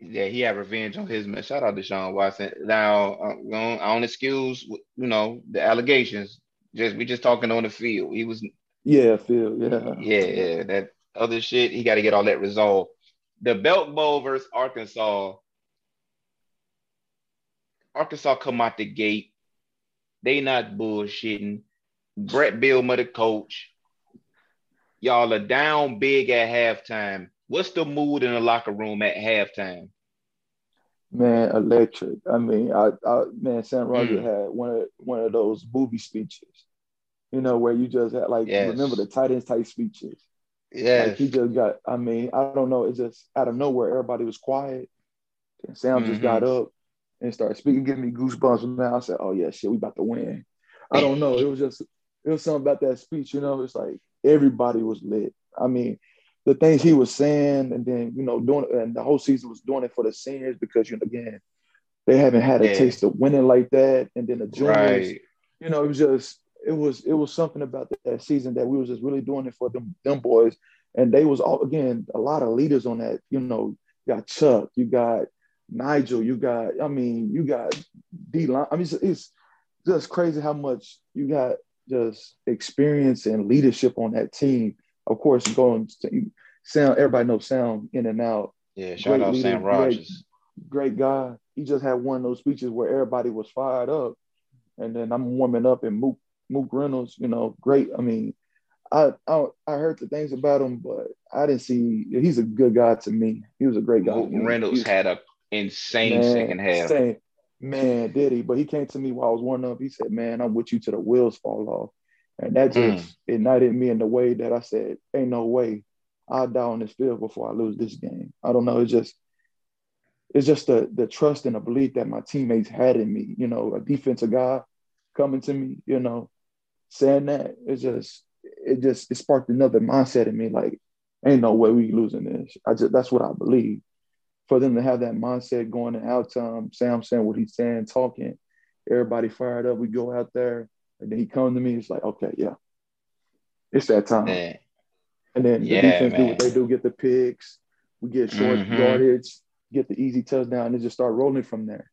yeah, he had revenge on his man. Shout out to Sean Watson. Now, uh, on, on excuse, you know, the allegations. Just we just talking on the field. He was yeah, field, yeah, yeah, yeah. That other shit, he got to get all that resolved. The Belk Bowl versus Arkansas. Arkansas come out the gate. They not bullshitting. Brett Bielema, the coach. Y'all are down big at halftime. What's the mood in the locker room at halftime? Man, electric. I mean, I, I man, Sam Roger mm. had one of one of those booby speeches, you know, where you just had like yes. remember the Titans type speeches. Yeah, like he just got. I mean, I don't know. It's just out of nowhere, everybody was quiet. And Sam mm-hmm. just got mm-hmm. up and started speaking, giving me goosebumps. Now I said, "Oh yeah, shit, we about to win." I don't know. It was just it was something about that speech. You know, it's like everybody was lit. I mean, the things he was saying, and then you know doing and the whole season was doing it for the seniors because you know again they haven't had a yeah. taste of winning like that, and then the juniors, right. you know, it was just it was it was something about that season that we was just really doing it for them them boys, and they was all again a lot of leaders on that. You know, you got Chuck, you got Nigel, you got I mean, you got D line. I mean, it's, it's just crazy how much you got just experience and leadership on that team. Of course, going to, sound everybody knows sound in and out. Yeah, shout out leader, Sam Rogers. Great, great, guy. He just had one of those speeches where everybody was fired up. And then I'm warming up and Mook Mook Reynolds, you know, great. I mean, I, I I heard the things about him, but I didn't see he's a good guy to me. He was a great guy. Mook Reynolds had a insane man, second half. Insane. Man, did he? But he came to me while I was warming up. He said, Man, I'm with you till the wheels fall off. And that just mm. ignited me in the way that I said, Ain't no way I'll die on this field before I lose this game. I don't know. It's just it's just the the trust and the belief that my teammates had in me. You know, a defensive guy coming to me, you know, saying that it just it just it sparked another mindset in me. Like, ain't no way we losing this. I just that's what I believe. For them to have that mindset going to halftime, Sam saying what he's saying, talking, everybody fired up. We go out there, and then he come to me. It's like, okay, yeah, it's that time. Man. And then yeah, the defense man. do what they do, get the picks. We get short mm-hmm. yardage, get the easy touchdown, and just start rolling from there.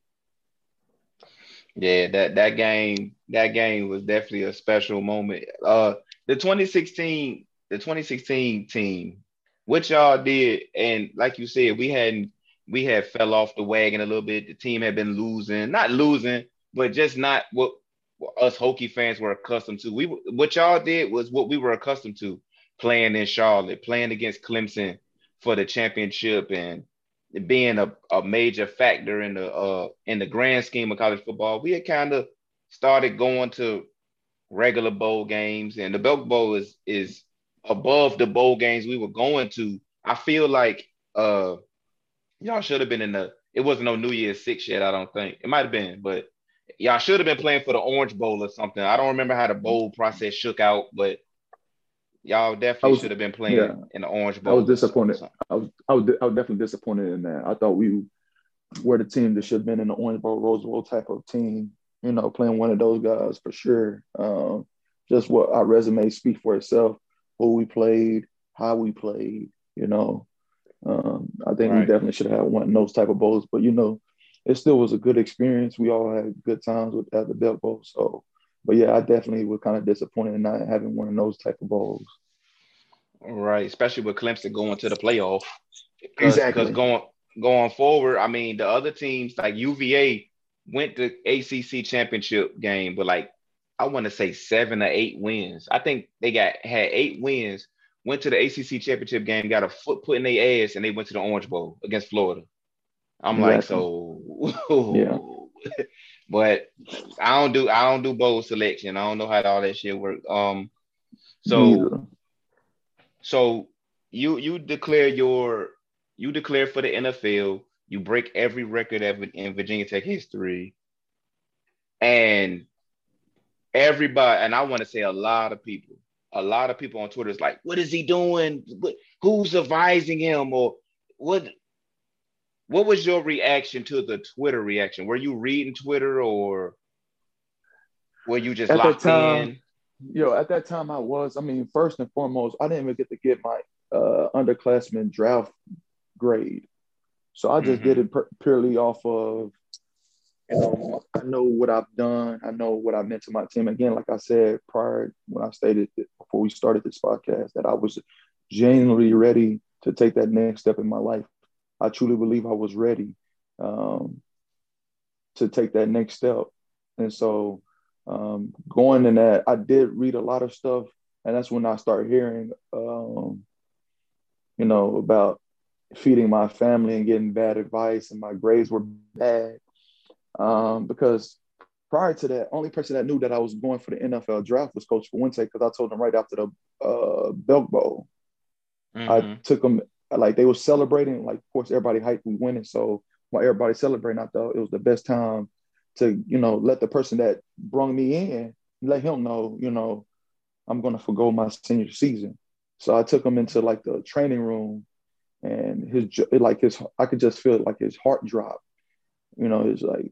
Yeah, that that game that game was definitely a special moment. Uh, the 2016 the 2016 team, what y'all did, and like you said, we hadn't we had fell off the wagon a little bit. The team had been losing, not losing, but just not what us Hokie fans were accustomed to. We what y'all did was what we were accustomed to playing in Charlotte, playing against Clemson for the championship, and being a, a major factor in the uh, in the grand scheme of college football. We had kind of started going to regular bowl games, and the Belk Bowl is is above the bowl games we were going to. I feel like uh, y'all should have been in the. It wasn't no New Year's Six yet. I don't think it might have been, but y'all should have been playing for the Orange Bowl or something. I don't remember how the bowl process shook out, but Y'all definitely was, should have been playing yeah, in the Orange Bowl. I was disappointed. I was, I was, I was definitely disappointed in that. I thought we were the team that should have been in the Orange Bowl, Rose Bowl type of team. You know, playing one of those guys for sure. Um, just what our resume speak for itself. Who we played, how we played. You know, um, I think right. we definitely should have had one those type of bowls. But you know, it still was a good experience. We all had good times with at the Belk Bowl. So but yeah, I definitely was kind of disappointed in not having one of those type of bowls. Right, especially with Clemson going to the playoff. Cause, exactly. Because going going forward, I mean, the other teams like UVA went to ACC championship game, but like I want to say seven or eight wins. I think they got had eight wins. Went to the ACC championship game, got a foot put in their ass, and they went to the Orange Bowl against Florida. I'm exactly. like, so yeah. But I don't do I don't do bowl selection. I don't know how all that shit work. Um, so so you you declare your you declare for the NFL. You break every record ever in Virginia Tech history, and everybody and I want to say a lot of people, a lot of people on Twitter is like, "What is he doing? Who's advising him?" Or what what was your reaction to the Twitter reaction? Were you reading Twitter or were you just at locked time, in? Yo, at that time I was. I mean, first and foremost, I didn't even get to get my uh, underclassmen draft grade, so I just mm-hmm. did it per- purely off of. You know, I know what I've done. I know what I meant to my team. Again, like I said prior when I stated before we started this podcast, that I was genuinely ready to take that next step in my life. I truly believe I was ready um, to take that next step. And so um, going in that, I did read a lot of stuff, and that's when I started hearing, um, you know, about feeding my family and getting bad advice, and my grades were bad. Um, because prior to that, only person that knew that I was going for the NFL draft was Coach Fuente, because I told him right after the uh, Belk Bowl. Mm-hmm. I took him like they were celebrating. Like, of course, everybody hyped we winning. So while everybody celebrating, I thought it was the best time to, you know, let the person that brung me in, let him know, you know, I'm gonna forego my senior season. So I took him into like the training room, and his like his I could just feel like his heart drop. You know, it's like,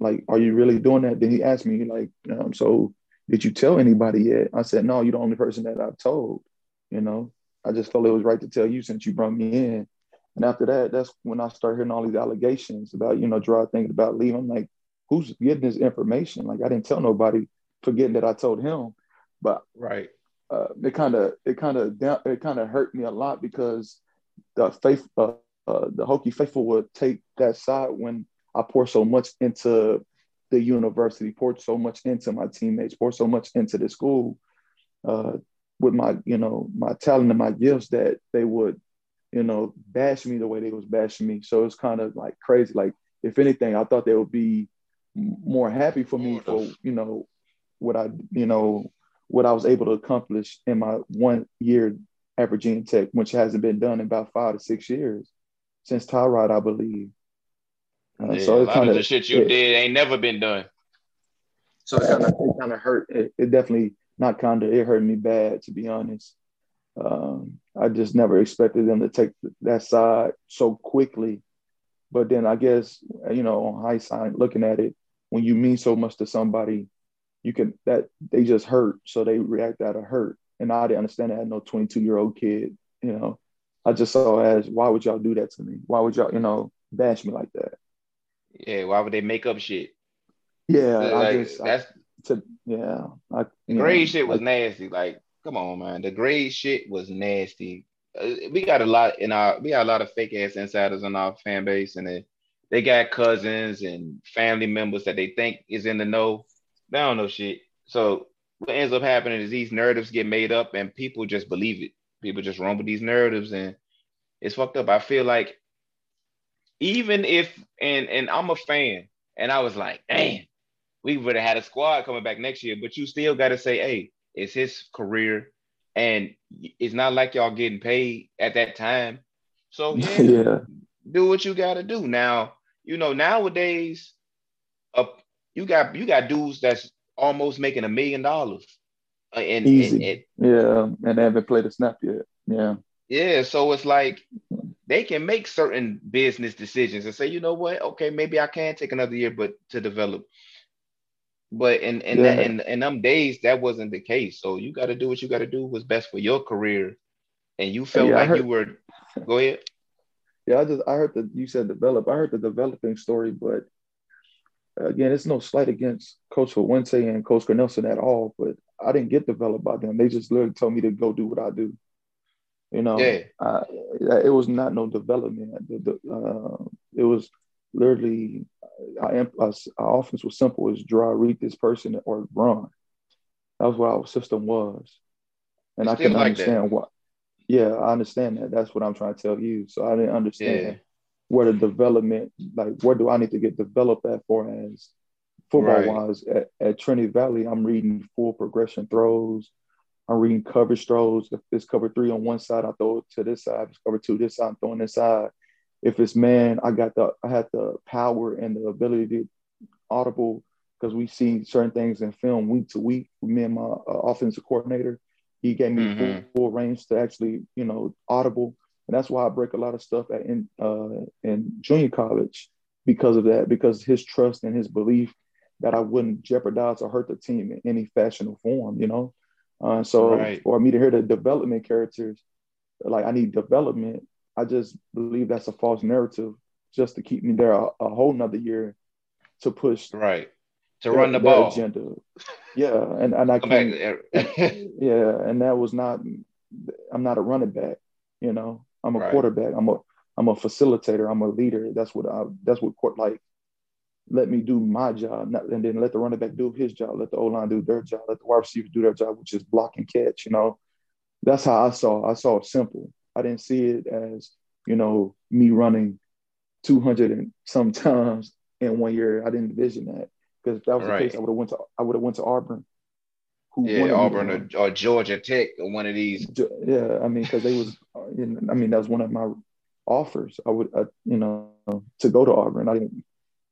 like, are you really doing that? Then he asked me like, um, so did you tell anybody yet? I said, no, you're the only person that I've told. You know, I just felt it was right to tell you since you brought me in. And after that, that's when I started hearing all these allegations about, you know, Jerod thinking about leaving. I'm like, who's getting this information? Like I didn't tell nobody, forgetting that I told him. But right, uh, it kind of it kind of it kind of hurt me a lot because the faith uh, uh, the Hokie faithful would take that side when I pour so much into the university, pour so much into my teammates, poured so much into the school uh, with my you know my talent and my gifts that they would you know bash me the way they was bashing me. So it's kind of like crazy. Like if anything, I thought they would be more happy for me for you know what I you know what I was able to accomplish in my one year at Virginia Tech, which hasn't been done in about five to six years since Tyrod, I believe. Uh, yeah, so it kind of the shit you it, did ain't never been done. So it kind of it kind of hurt. It, it, definitely not kind of it hurt me bad to be honest. Um, I just never expected them to take that side so quickly. But then I guess you know on hindsight, looking at it, when you mean so much to somebody, you can that they just hurt, so they react out of hurt. And I didn't understand that. I had no 22 year old kid, you know. I just saw as why would y'all do that to me? Why would y'all, you know, bash me like that? Yeah, why would they make up shit? Yeah, like, I just that's I, to yeah. I, the grade know, shit was like, nasty. Like, come on, man. The grade shit was nasty. Uh, we got a lot in our we got a lot of fake ass insiders in our fan base, and they, they got cousins and family members that they think is in the know. They don't know shit. So what ends up happening is these narratives get made up, and people just believe it. People just run with these narratives, and it's fucked up. I feel like even if and and I'm a fan, and I was like, damn, we would have had a squad coming back next year, but you still got to say, hey, it's his career, and it's not like y'all getting paid at that time. So yeah, yeah. do what you got to do. Now, you know, nowadays, uh, you got you got dudes that's almost making a million dollars. Uh, and, Easy. And, and, yeah, and they haven't played a snap yet. Yeah. Yeah, so it's like they can make certain business decisions and say, you know what, okay, maybe I can take another year, but to develop. But in in yeah. in, in them days, that wasn't the case. So you got to do what you got to do. What's best for your career, and you felt yeah, like heard, you were. Go ahead. Yeah, I just I heard that you said develop. I heard the developing story, but again, it's no slight against Coach Fuente and Coach Cornelsen at all. But I didn't get developed by them. They just literally told me to go do what I do. You know, yeah. I, it was not no development. The, the, uh, it was literally our, our offense was simple: is draw, read this person, or run. That was what our system was, and I can like understand that. what. Yeah, I understand that. That's what I'm trying to tell you. So I didn't understand yeah. where the development, like, where do I need to get developed at for as football right. wise at, at Trinity Valley? I'm reading full progression throws. I'm reading coverage throws. If it's cover three on one side, I throw it to this side. If it's cover two this side, I'm throwing this side. If it's man, I got the I had the power and the ability to audible because we see certain things in film week to week. Me and my uh, offensive coordinator, he gave me mm-hmm. full, full, range to actually, you know, audible, and that's why I break a lot of stuff at in uh, in junior college because of that. Because his trust and his belief that I wouldn't jeopardize or hurt the team in any fashion or form, you know. Uh, so right. for me to hear the development characters, like I need development, I just believe that's a false narrative just to keep me there a, a whole nother year to push right to run the ball agenda. Yeah, and and I can yeah, and that was not. I'm not a running back. You know, I'm a right. quarterback. I'm a I'm a facilitator. I'm a leader. That's what I. That's what court like let me do my job, not, and then let the running back do his job, let the O line do their job, let the wide receiver do their job, which is block and catch. You know, that's how I saw. I saw it simple. I didn't see it as you know me running 200 and sometimes in one year. I didn't envision that because if that was right. the case, I would have went to I would have went to Auburn. yeah, Auburn or, or, Georgia Tech or one of these. Yeah, I mean, because they was, I mean, that was one of my offers. I would, uh, you know, to go to Auburn. I didn't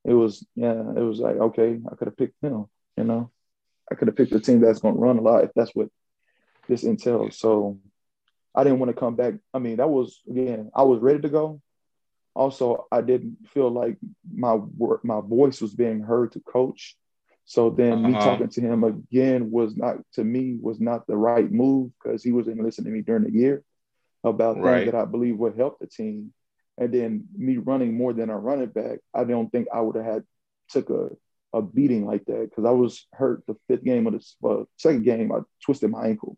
it was yeah, it was like okay, I could have picked him. You know, I could have picked a team that's going to run a lot if that's what this entails. So I didn't want to come back. I mean, that was again, I was ready to go. Also, I didn't feel like my work, my voice was being heard to coach. So then uh-huh. me talking to him again was not to me was not the right move because he wasn't listening to me during the year. about Right. things that I believe would help the team. And then me running more than a running back, I don't think I would have had took a, a beating like that because I was hurt the fifth game of the uh, second game. I twisted my ankle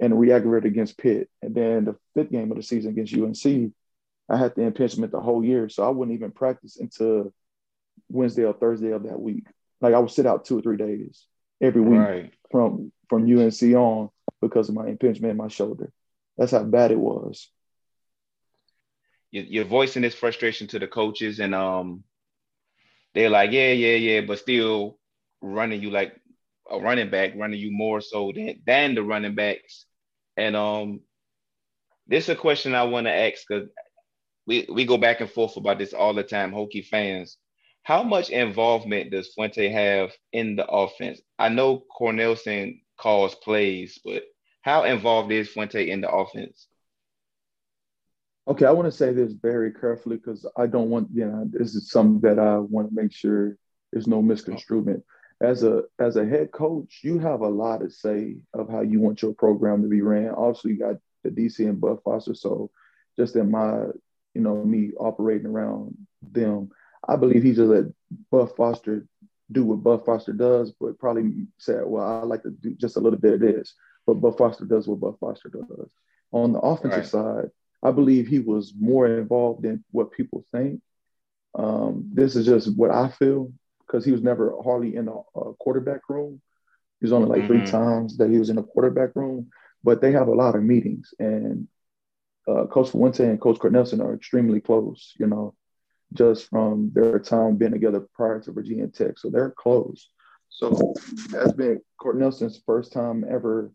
and re-aggravated against Pitt. And then the fifth game of the season against UNC, I had the impingement the whole year. So I wouldn't even practice until Wednesday or Thursday of that week. Like I would sit out two or three days every week Right. from from UNC on because of my impingement in my shoulder. That's how bad it was. You- You're voicing this frustration to the coaches, and um, they're like, yeah, yeah, yeah, but still running you like a running back, running you more so than than the running backs. And um, this is a question I want to ask because we we go back and forth about this all the time, Hokie fans. How much involvement does Fuente have in the offense? I know Cornelsen calls plays, but how involved is Fuente in the offense? Okay, I want to say this very carefully because I don't want, you know, this is something that I want to make sure there's no misconstruement. As a as a head coach, you have a lot to say of how you want your program to be ran. Obviously, you got the DC and Bud Foster, so just in my, you know, me operating around them, I believe he just let Bud Foster do what Bud Foster does, but probably said, well, I like to do just a little bit of this, but Bud Foster does what Bud Foster does. On the offensive Right. side, I believe he was more involved than what people think. Um, this is just what I feel because he was never hardly in a, a quarterback room. He was only like three Mhm. times that he was in a quarterback room, but they have a lot of meetings. And uh, Coach Fuente and Coach Cornelsen are extremely close, you know, just from their time being together prior to Virginia Tech. So they're close. So that's been Cornelsen's first time ever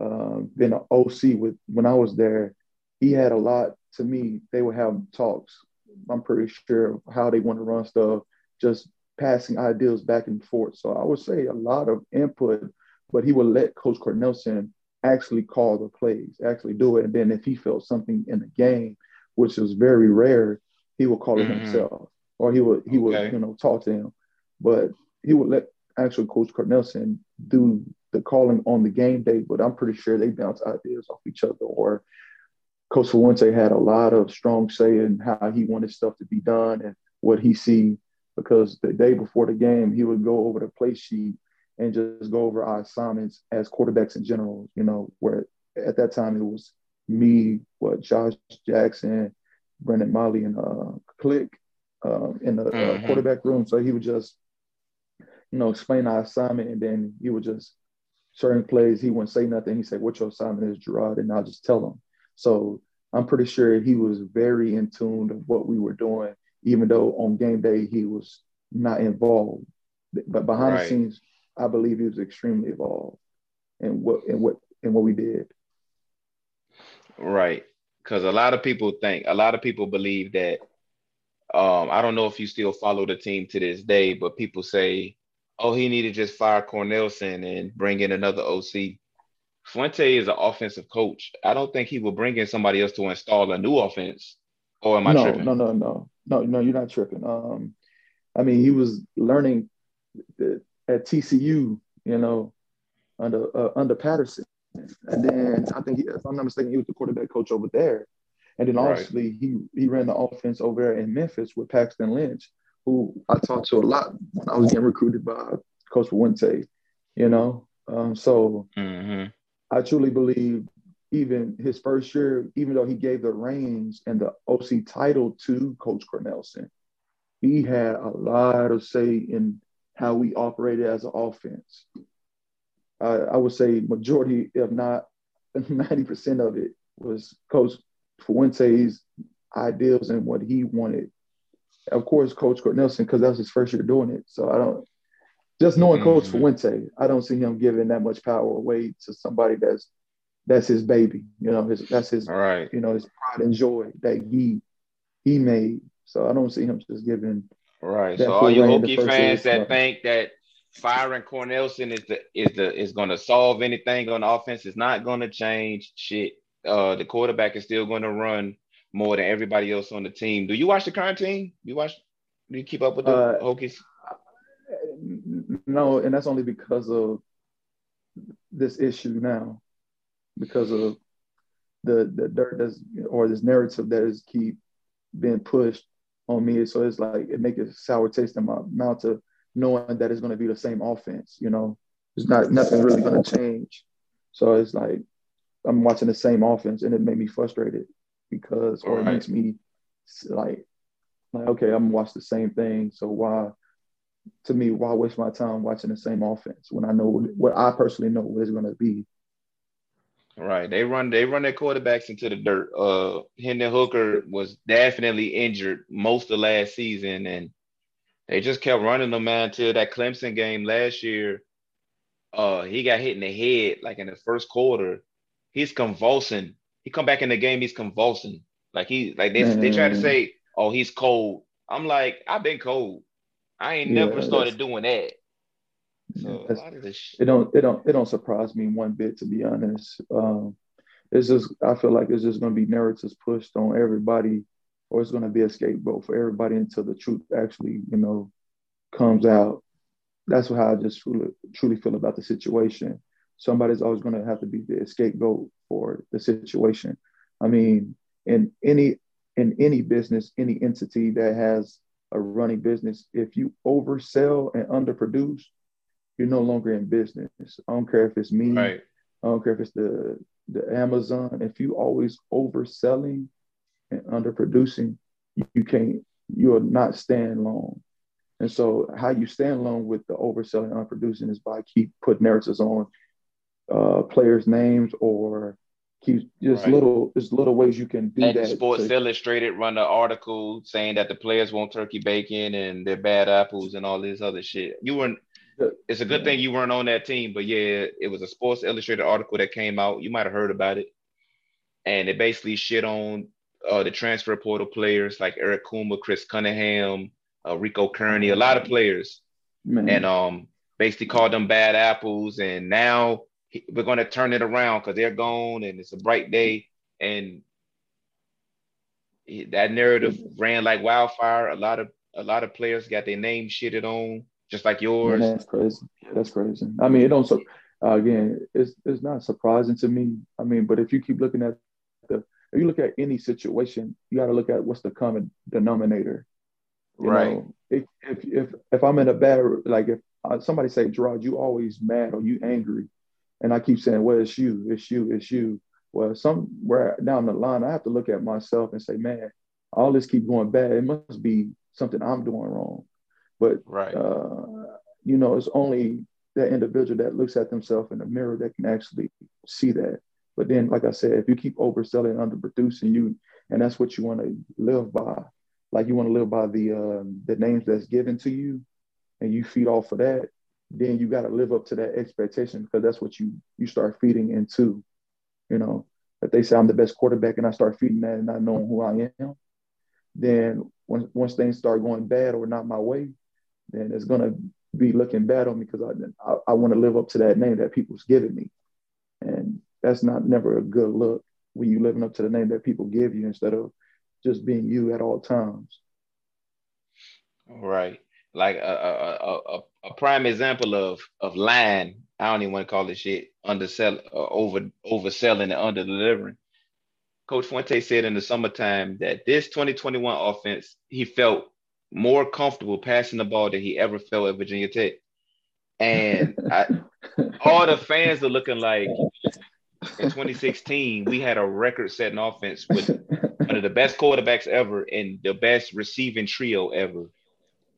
uh, been an OC with when I was there. He had a lot to me. They would have talks. I'm pretty sure how they want to run stuff, just passing ideas back and forth. So I would say a lot of input, but he would let Coach Cornelsen actually call the plays, actually do it. And then if he felt something in the game, which was very rare, he would call it Mhm. himself, or he would he would you know talk to him. But he would let actual Coach Cornelsen do the calling on the game day. But I'm pretty sure they bounce ideas off each other, or Coach Fuente had a lot of strong say in how he wanted stuff to be done and what he see. Because the day before the game, he would go over the play sheet and just go over our assignments as quarterbacks in general. You know, where at that time it was me, what Josh Jackson, Brendan Motley, and uh, Click uh, in the uh, Mhm. quarterback room. So he would just, you know, explain our assignment, and then he would just certain plays. He wouldn't say nothing. He said, "What your assignment is, Jerod," and I'll just tell him. So I'm pretty sure he was very in tune of what we were doing, even though on game day he was not involved. But behind Right. the scenes, I believe he was extremely involved in what in what in what we did. Right. Because a lot of people think, a lot of people believe that, um, I don't know if you still follow the team to this day, but people say, oh, he needed just fire Cornelsen and bring in another OC. Fuente is an offensive coach. I don't think he will bring in somebody else to install a new offense. Or am I no, tripping? no, no, no, no, no. You're not tripping. Um, I mean, he was learning the, at TCU, you know, under uh, under Patterson, and then I think, he, if I'm not mistaken, he was the quarterback coach over there. And then Right. obviously he he ran the offense over there in Memphis with Paxton Lynch, who I talked to a lot when I was getting recruited by Coach Fuente, you know. Um, so hmm I truly believe even his first year, even though he gave the reins and the OC title to Coach Cornelsen, he had a lot of say in how we operated as an offense. I, I would say majority, if not 90% of it, was Coach Fuente's ideals and what he wanted. Of course, Coach Cornelsen, because that was his first year doing it. So I don't just knowing Coach Mhm. Fuente, I don't see him giving that much power away to somebody that's that's his baby. You know, his that's his All right. you know his pride and joy that he he made. So I don't see him just giving. Right. that So all you Hokie fans that think that firing Cornelsen is the is the is going to solve anything on offense is not going to change shit. Uh, the quarterback is still going to run more than everybody else on the team. Do you watch the current team? You watch? Do you keep up with the Uh, Hokies? No, and that's only because of this issue now, because of the the dirt that's or this narrative that is keep being pushed on me. So it's like it makes a sour taste in my mouth to knowing that it's going to be the same offense. You know, it's not nothing really going to change. So it's like I'm watching the same offense, and it made me frustrated because, or right. it makes me like, like okay, I'm gonna watch the same thing. So why, to me, why waste my time watching the same offense when I know what I personally know what it's going to be Right. They run they run their quarterbacks into the dirt. Uh Hendon Hooker was definitely injured most of last season and they just kept running them man until that Clemson game last year. Uh he got hit in the head like in the first quarter. He's convulsing. He come back in the game, he's convulsing. Like he like they mm. they try to say, oh, he's cold. I'm like, I've been cold. I ain't yeah, never started doing that. So it don't it don't it don't surprise me one bit to be honest. Um, it's just I feel like it's just going to be narratives pushed on everybody, or it's going to be a scapegoat for everybody until the truth actually you know comes out. That's how I just truly truly feel about the situation. Somebody's always going to have to be the scapegoat for the situation. I mean, in any in any business, any entity that has a running business, if you oversell and underproduce, you're no longer in business. I don't care if it's me. Right. I don't care if it's the the Amazon. If you always overselling and underproducing, you, you can't. You'll not stand long. And so, how you stand long with the overselling and underproducing is by keep putting narratives on uh, players' names or keep just right. little just little ways you can do and that. Sports to, Illustrated run an article saying that the players want turkey bacon and they're bad apples and all this other shit. You weren't it's a good thing you weren't on that team, but yeah, it was a Sports Illustrated article that came out. You might have heard about it, and it basically shit on uh, the transfer portal players like Eric Kumah, Chris Cunningham, uh, Rico Kearney, a lot of players, Man. and um, basically called them bad apples. And now we're going to turn it around because they're gone, and it's a bright day, and that narrative ran like wildfire. A lot of a lot of players got their name shitted on just like yours. that's crazy. That's crazy. I mean, it don't. So uh, again, it's it's not surprising to me. I mean, but if you keep looking at the, if you look at any situation, you got to look at what's the common denominator. You right. Know, if, if if if I'm in a bad like if uh, somebody say Jerod, you always mad or you angry, and I keep saying, well, it's you, it's you, it's you. Well, somewhere down the line, I have to look at myself and say, man, all this keep going bad. It must be something I'm doing wrong. But right. uh, you know, it's only that individual that looks at themselves in the mirror that can actually see that. But then, like I said, if you keep overselling, underproducing, you and that's what you want to live by. Like you want to live by the uh, the names that's given to you, and you feed off of that. Then you got to live up to that expectation because that's what you you start feeding into. You know, if they say I'm the best quarterback and I start feeding that and not knowing who I am, then once once things start going bad or not my way, then it's gonna be looking bad on me because I I, I want to live up to that name that people's giving me, and that's not never a good look when you're living up to the name that people give you instead of just being you at all times. Right, like a a, a, a prime example of of lying. I don't even want to call this shit undersell, uh, over overselling and under delivering. Coach Fuente said in the summertime that this 2021 offense, he felt more comfortable passing the ball than he ever felt at Virginia Tech. And I, all the fans are looking like in 2016, we had a record setting offense with one of the best quarterbacks ever and the best receiving trio ever.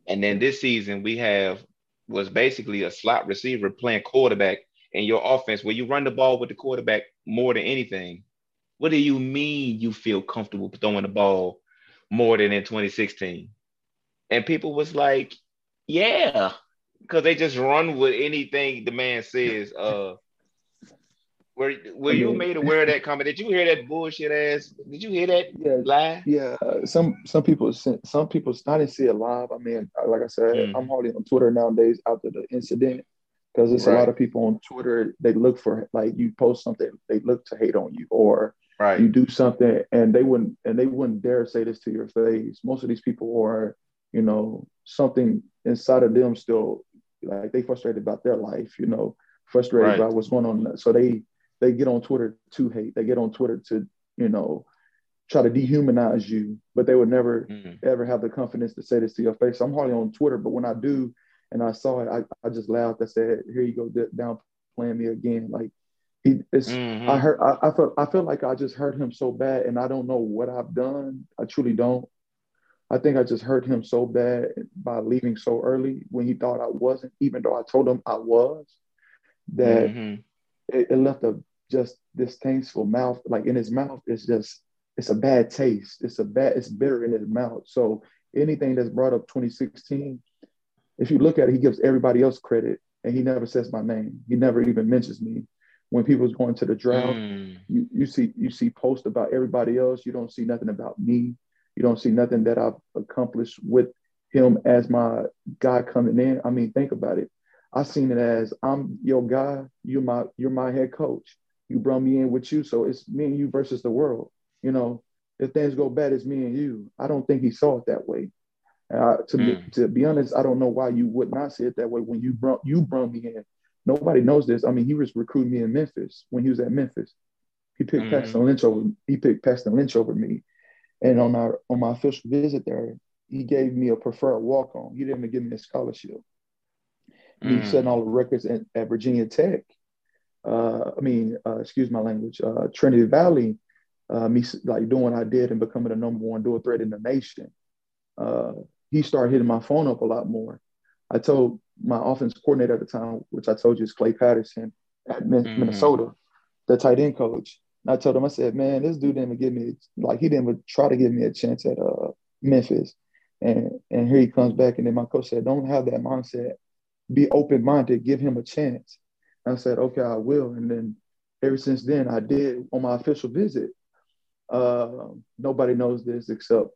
And then this season, we have was basically a slot receiver playing quarterback in your offense where you run the ball with the quarterback more than anything. What do you mean you feel comfortable throwing the ball more than in 2016? And people was like, yeah, because they just run with anything the man says. Uh, were were you made aware of that comment? Did you hear that bullshit ass? Did you hear that yeah, lie? Yeah, some some people some people I didn't see it live. I mean, like I said, mm. I'm hardly on Twitter nowadays after the incident because there's right. a lot of people on Twitter. They look for like you post something, they look to hate on you, or right. you do something and they wouldn't and they wouldn't dare say this to your face. Most of these people are you know, something inside of them still like they frustrated about their life, you know, frustrated right. about what's going on. So they they get on Twitter to hate. They get on Twitter to you know, try to dehumanize you, but they would never mm-hmm. ever have the confidence to say this to your face. I'm hardly on Twitter, but when I do, and I saw it, I, I just laughed. I said, "Here you go, down playing me again." Like he, it's, mm-hmm. I heard, I, I felt, I feel like I just hurt him so bad, and I don't know what I've done. I truly don't. I think I just hurt him so bad by leaving so early when he thought I wasn't, even though I told him I was. That mm-hmm. it, it left a just distasteful mouth, like in his mouth. It's just it's a bad taste. It's a bad, it's bitter in his mouth. So anything that's brought up 2016, if you look at it, he gives everybody else credit and he never says my name. He never even mentions me. When people was going to the drought, mm. you, you see you see posts about everybody else. You don't see nothing about me. You don't see nothing that I've accomplished with him as my guy coming in. I mean, think about it. I seen it as I'm your guy, you're my you're my head coach. You brought me in with you, so it's me and you versus the world you know, if things go bad, it's me and you. I don't think he saw it that way. Uh, to mm. be to be honest, I don't know why you would not see it that way when you brought you brought me in. Nobody knows this. I mean, he was recruiting me in Memphis when he was at Memphis. He picked mm. Paxton Lynch over. He picked Paxton Lynch over me, and on our on my official visit there, he gave me a preferred walk on. He didn't even give me a scholarship. Mm. He set all the records at, at Virginia Tech. Uh, I mean, uh, excuse my language. Uh, Trinity Valley uh, me like doing what I did and becoming the number one dual threat in the nation, uh, he started hitting my phone up a lot more. I told my offense coordinator at the time, which I told you is Clay Patterson at mm-hmm. Minnesota, the tight end coach. And I told him, I said, man, this dude didn't even give me like he didn't even try to give me a chance at uh, Memphis. And and here he comes back. And then my coach said, don't have that mindset. Be open minded. Give him a chance. And I said, okay, I will. And then ever since then, I did on my official visit. Uh, nobody knows this except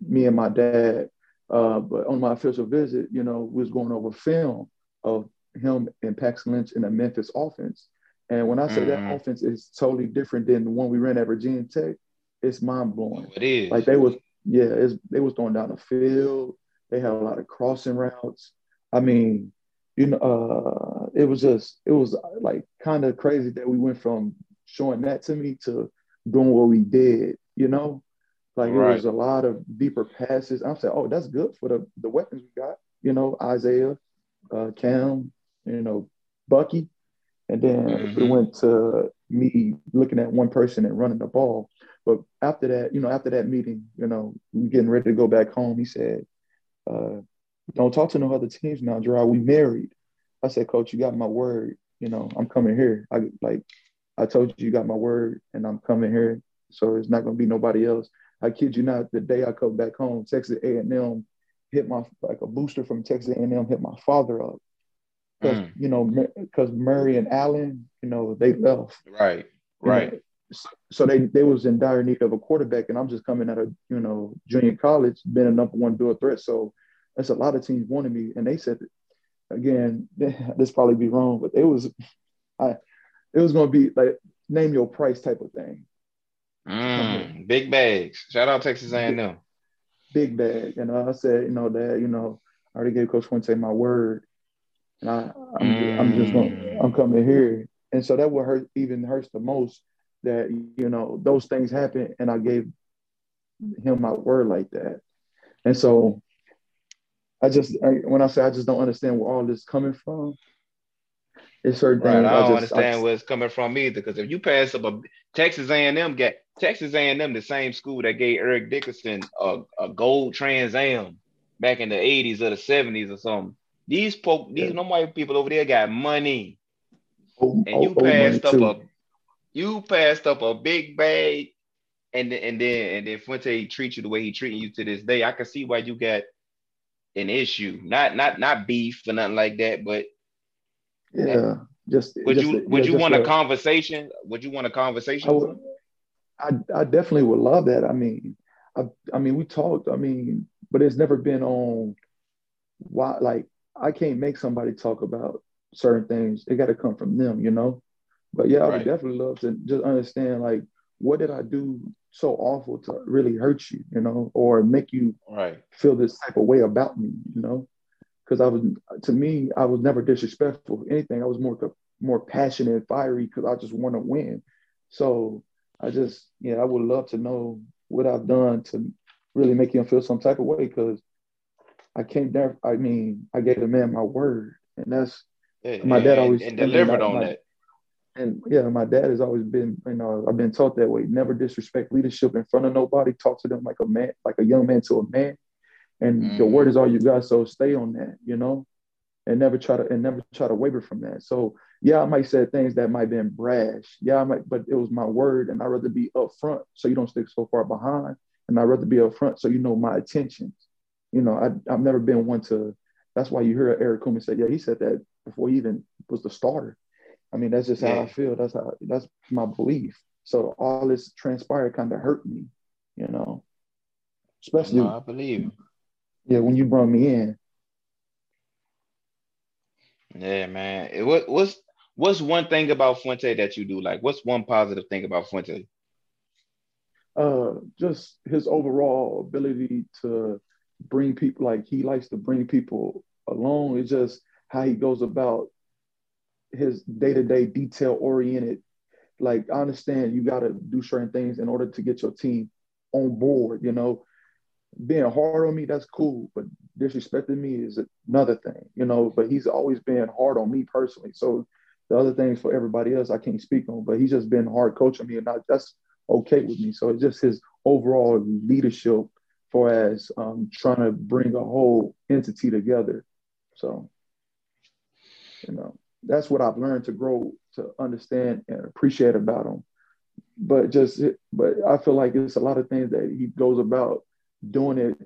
me and my dad. Uh, but on my official visit, you know, we was going over film of him and Pax Lynch in the Memphis offense. And when I say mm-hmm. that offense is totally different than the one we ran at Virginia Tech, it's mind blowing. It is. Like they was, yeah, it's, they was throwing down the field. They had a lot of crossing routes. I mean, you know, uh, it was just, it was like kind of crazy that we went from showing that to me to doing what we did, you know? Like right. it was a lot of deeper passes. I'm saying, oh, that's good for the, the weapons we got, you know, Isaiah, uh, Cam, you know, Bucky. And then mm-hmm. it went to me looking at one person and running the ball. But after that, you know, after that meeting, you know, we getting ready to go back home, he said, uh, don't talk to no other teams now, Jerod. We married. I said, Coach, you got my word. You know, I'm coming here. I like I told you you got my word and I'm coming here. So it's not gonna be nobody else. I kid you not, the day I come back home, Texas A&M hit my like a booster from Texas A&M hit my father up. Because mm. you know, because Murray and Allen, you know, they left. Right. Right. Know, so they they was in dire need of a quarterback, and I'm just coming out of you know junior college, been a number one dual threat. So that's a lot of teams wanted me, and they said, again, this probably be wrong, but it was, I it was gonna be like name your price type of thing. Mm, big bags. Shout out Texas A&M. Big bag. And I said, you know, that, you know, I already gave Coach Fuente my word. And I I'm, mm. I'm just going mm. I'm coming here. And so that would hurt even hurts the most that you know those things happen and I gave him my word like that. And so I just I, when I say I just don't understand where all this coming from, it's certain right. things. I don't I just, understand I, where it's coming from either. Because if you pass up a Texas A&M get Texas A&M, the same school that gave Eric Dickerson a, a gold Trans Am back in the 80s or the 70s or something. These po- these yeah. no white people over there got money. Oh, and oh, you oh, passed up too. a you passed up a big bag and and then and then Fuente treats you the way he treating you to this day. I can see why you got an issue. Not not not beef or nothing like that, but yeah, just would just, you would yeah, you want a, a, conversation? Would you want a conversation? I, would, I, I definitely would love that. I mean, I I mean we talked. I mean, but it's never been on why. Like I can't make somebody talk about certain things. It got to come from them, you know. But yeah, I would definitely love to just understand like what did I do so awful to really hurt you, you know, or make you right. feel this type of way about me, you know because I was to me I was never disrespectful. Anything, I was more more passionate and fiery because I just want to win. So I just, yeah, I would love to know what I've done to really make him feel some type of way because I came there. I mean, I gave the man my word, and that's Yeah, my dad always and delivered on my- that. And yeah, my dad has always been, you know, I've been taught that way. Never disrespect leadership in front of nobody. Talk to them like a man, like a young man to a man. And the Mhm. word is all you got. So stay on that, you know, and never try to and never try to waver from that. So yeah, I might say things that might have been brash. Yeah, I might, but it was my word, and I'd rather be upfront so you don't stick so far behind. And I'd rather be upfront so you know my intentions. You know, I I've never been one to that's why you hear Eric Kumah say, yeah, he said that before he even was the starter. I mean, that's just how I feel. That's how that's my belief. So all this transpired kind of hurt me, you know. Especially No, I believe. yeah, when you brought me in. Yeah, man. It- What what's what's one thing about Fuente that you do? Like, what's one positive thing about Fuente? uh just his overall ability to bring people like he likes to bring people along. It's just how he goes about his day-to-day detail oriented like i understand you got to do certain things in order to get your team on board you know? Being hard on me that's cool but disrespecting me is another thing you know? But he's always been hard on me personally. So the other things for everybody else i can't speak on but he's just been hard coaching me and I, that's okay with me. So it's just his overall leadership for as um, trying to bring a whole entity together. So, you know, that's what I've learned to grow to understand and appreciate about him. But just, but I feel like it's a lot of things that he goes about doing it.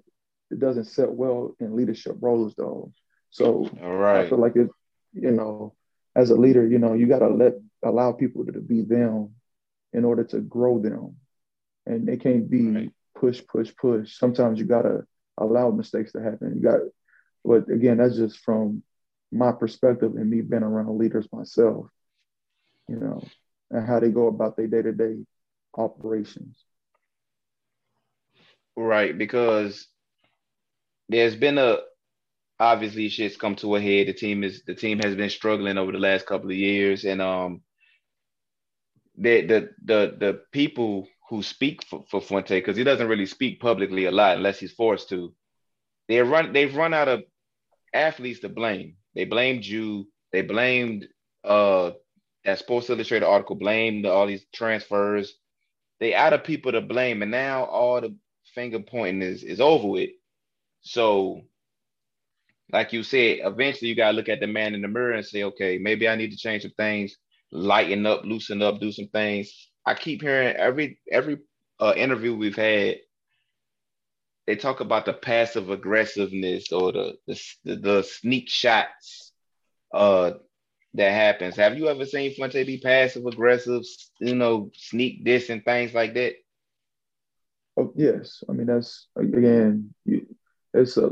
It doesn't set well in leadership roles though. So All I feel like it, you know, as a leader, you know, you got to let allow people to, to be them in order to grow them, and they can't be Right. Push, push, push. Sometimes you got to allow mistakes to happen. You got, but again, that's just from my perspective and me being around leaders myself, you know, and how they go about their day to day operations. Right, because there's been a obviously shit's come to a head. The team is the team has been struggling over the last couple of years, and um, the the the the people who speak for, for Fuente because he doesn't really speak publicly a lot unless he's forced to. They run they've run out of athletes to blame. They blamed you. They blamed uh that Sports Illustrated article blamed all these transfers. They out of people to blame, and now all the finger pointing is is over with. So, like you said, eventually you gotta look at the man in the mirror and say, okay, maybe I need to change some things, lighten up, loosen up, do some things. I keep hearing every every uh, interview we've had, they talk about the passive aggressiveness or the the, the, sneak shots uh that happens. Have you ever seen Fuente be passive aggressive, you know, sneak this and things like that? Oh, yes. I mean, that's again, you, it's a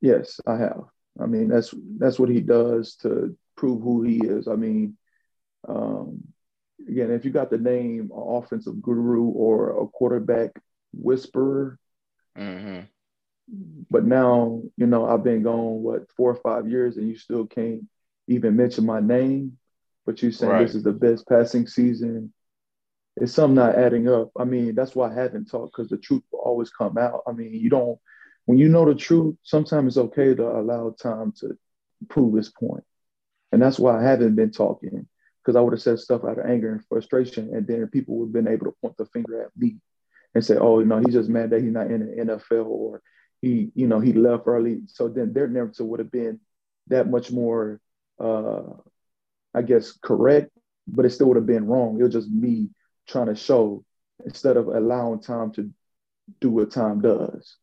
yes. I have. I mean, that's that's what he does to prove who he is. I mean, um, again, if you got the name offensive guru or a quarterback whisperer, hmm but now you know I've been gone what four or five years, and you still can't even mention my name. But you saying Right. this is the best passing season. It's something not adding up. I mean, that's why I haven't talked because the truth will always come out. I mean, you don't when you know the truth. Sometimes it's okay to allow time to prove his point, and that's why I haven't been talking because I would have said stuff out of anger and frustration, and then people would have been able to point the finger at me and say, "Oh, you know, he's just mad that he's not in the NFL or he, you know, he left early." So then their narrative would have been that much more, uh, I guess, correct, but it still would have been wrong. It was just me trying to show instead of allowing time to do what time does.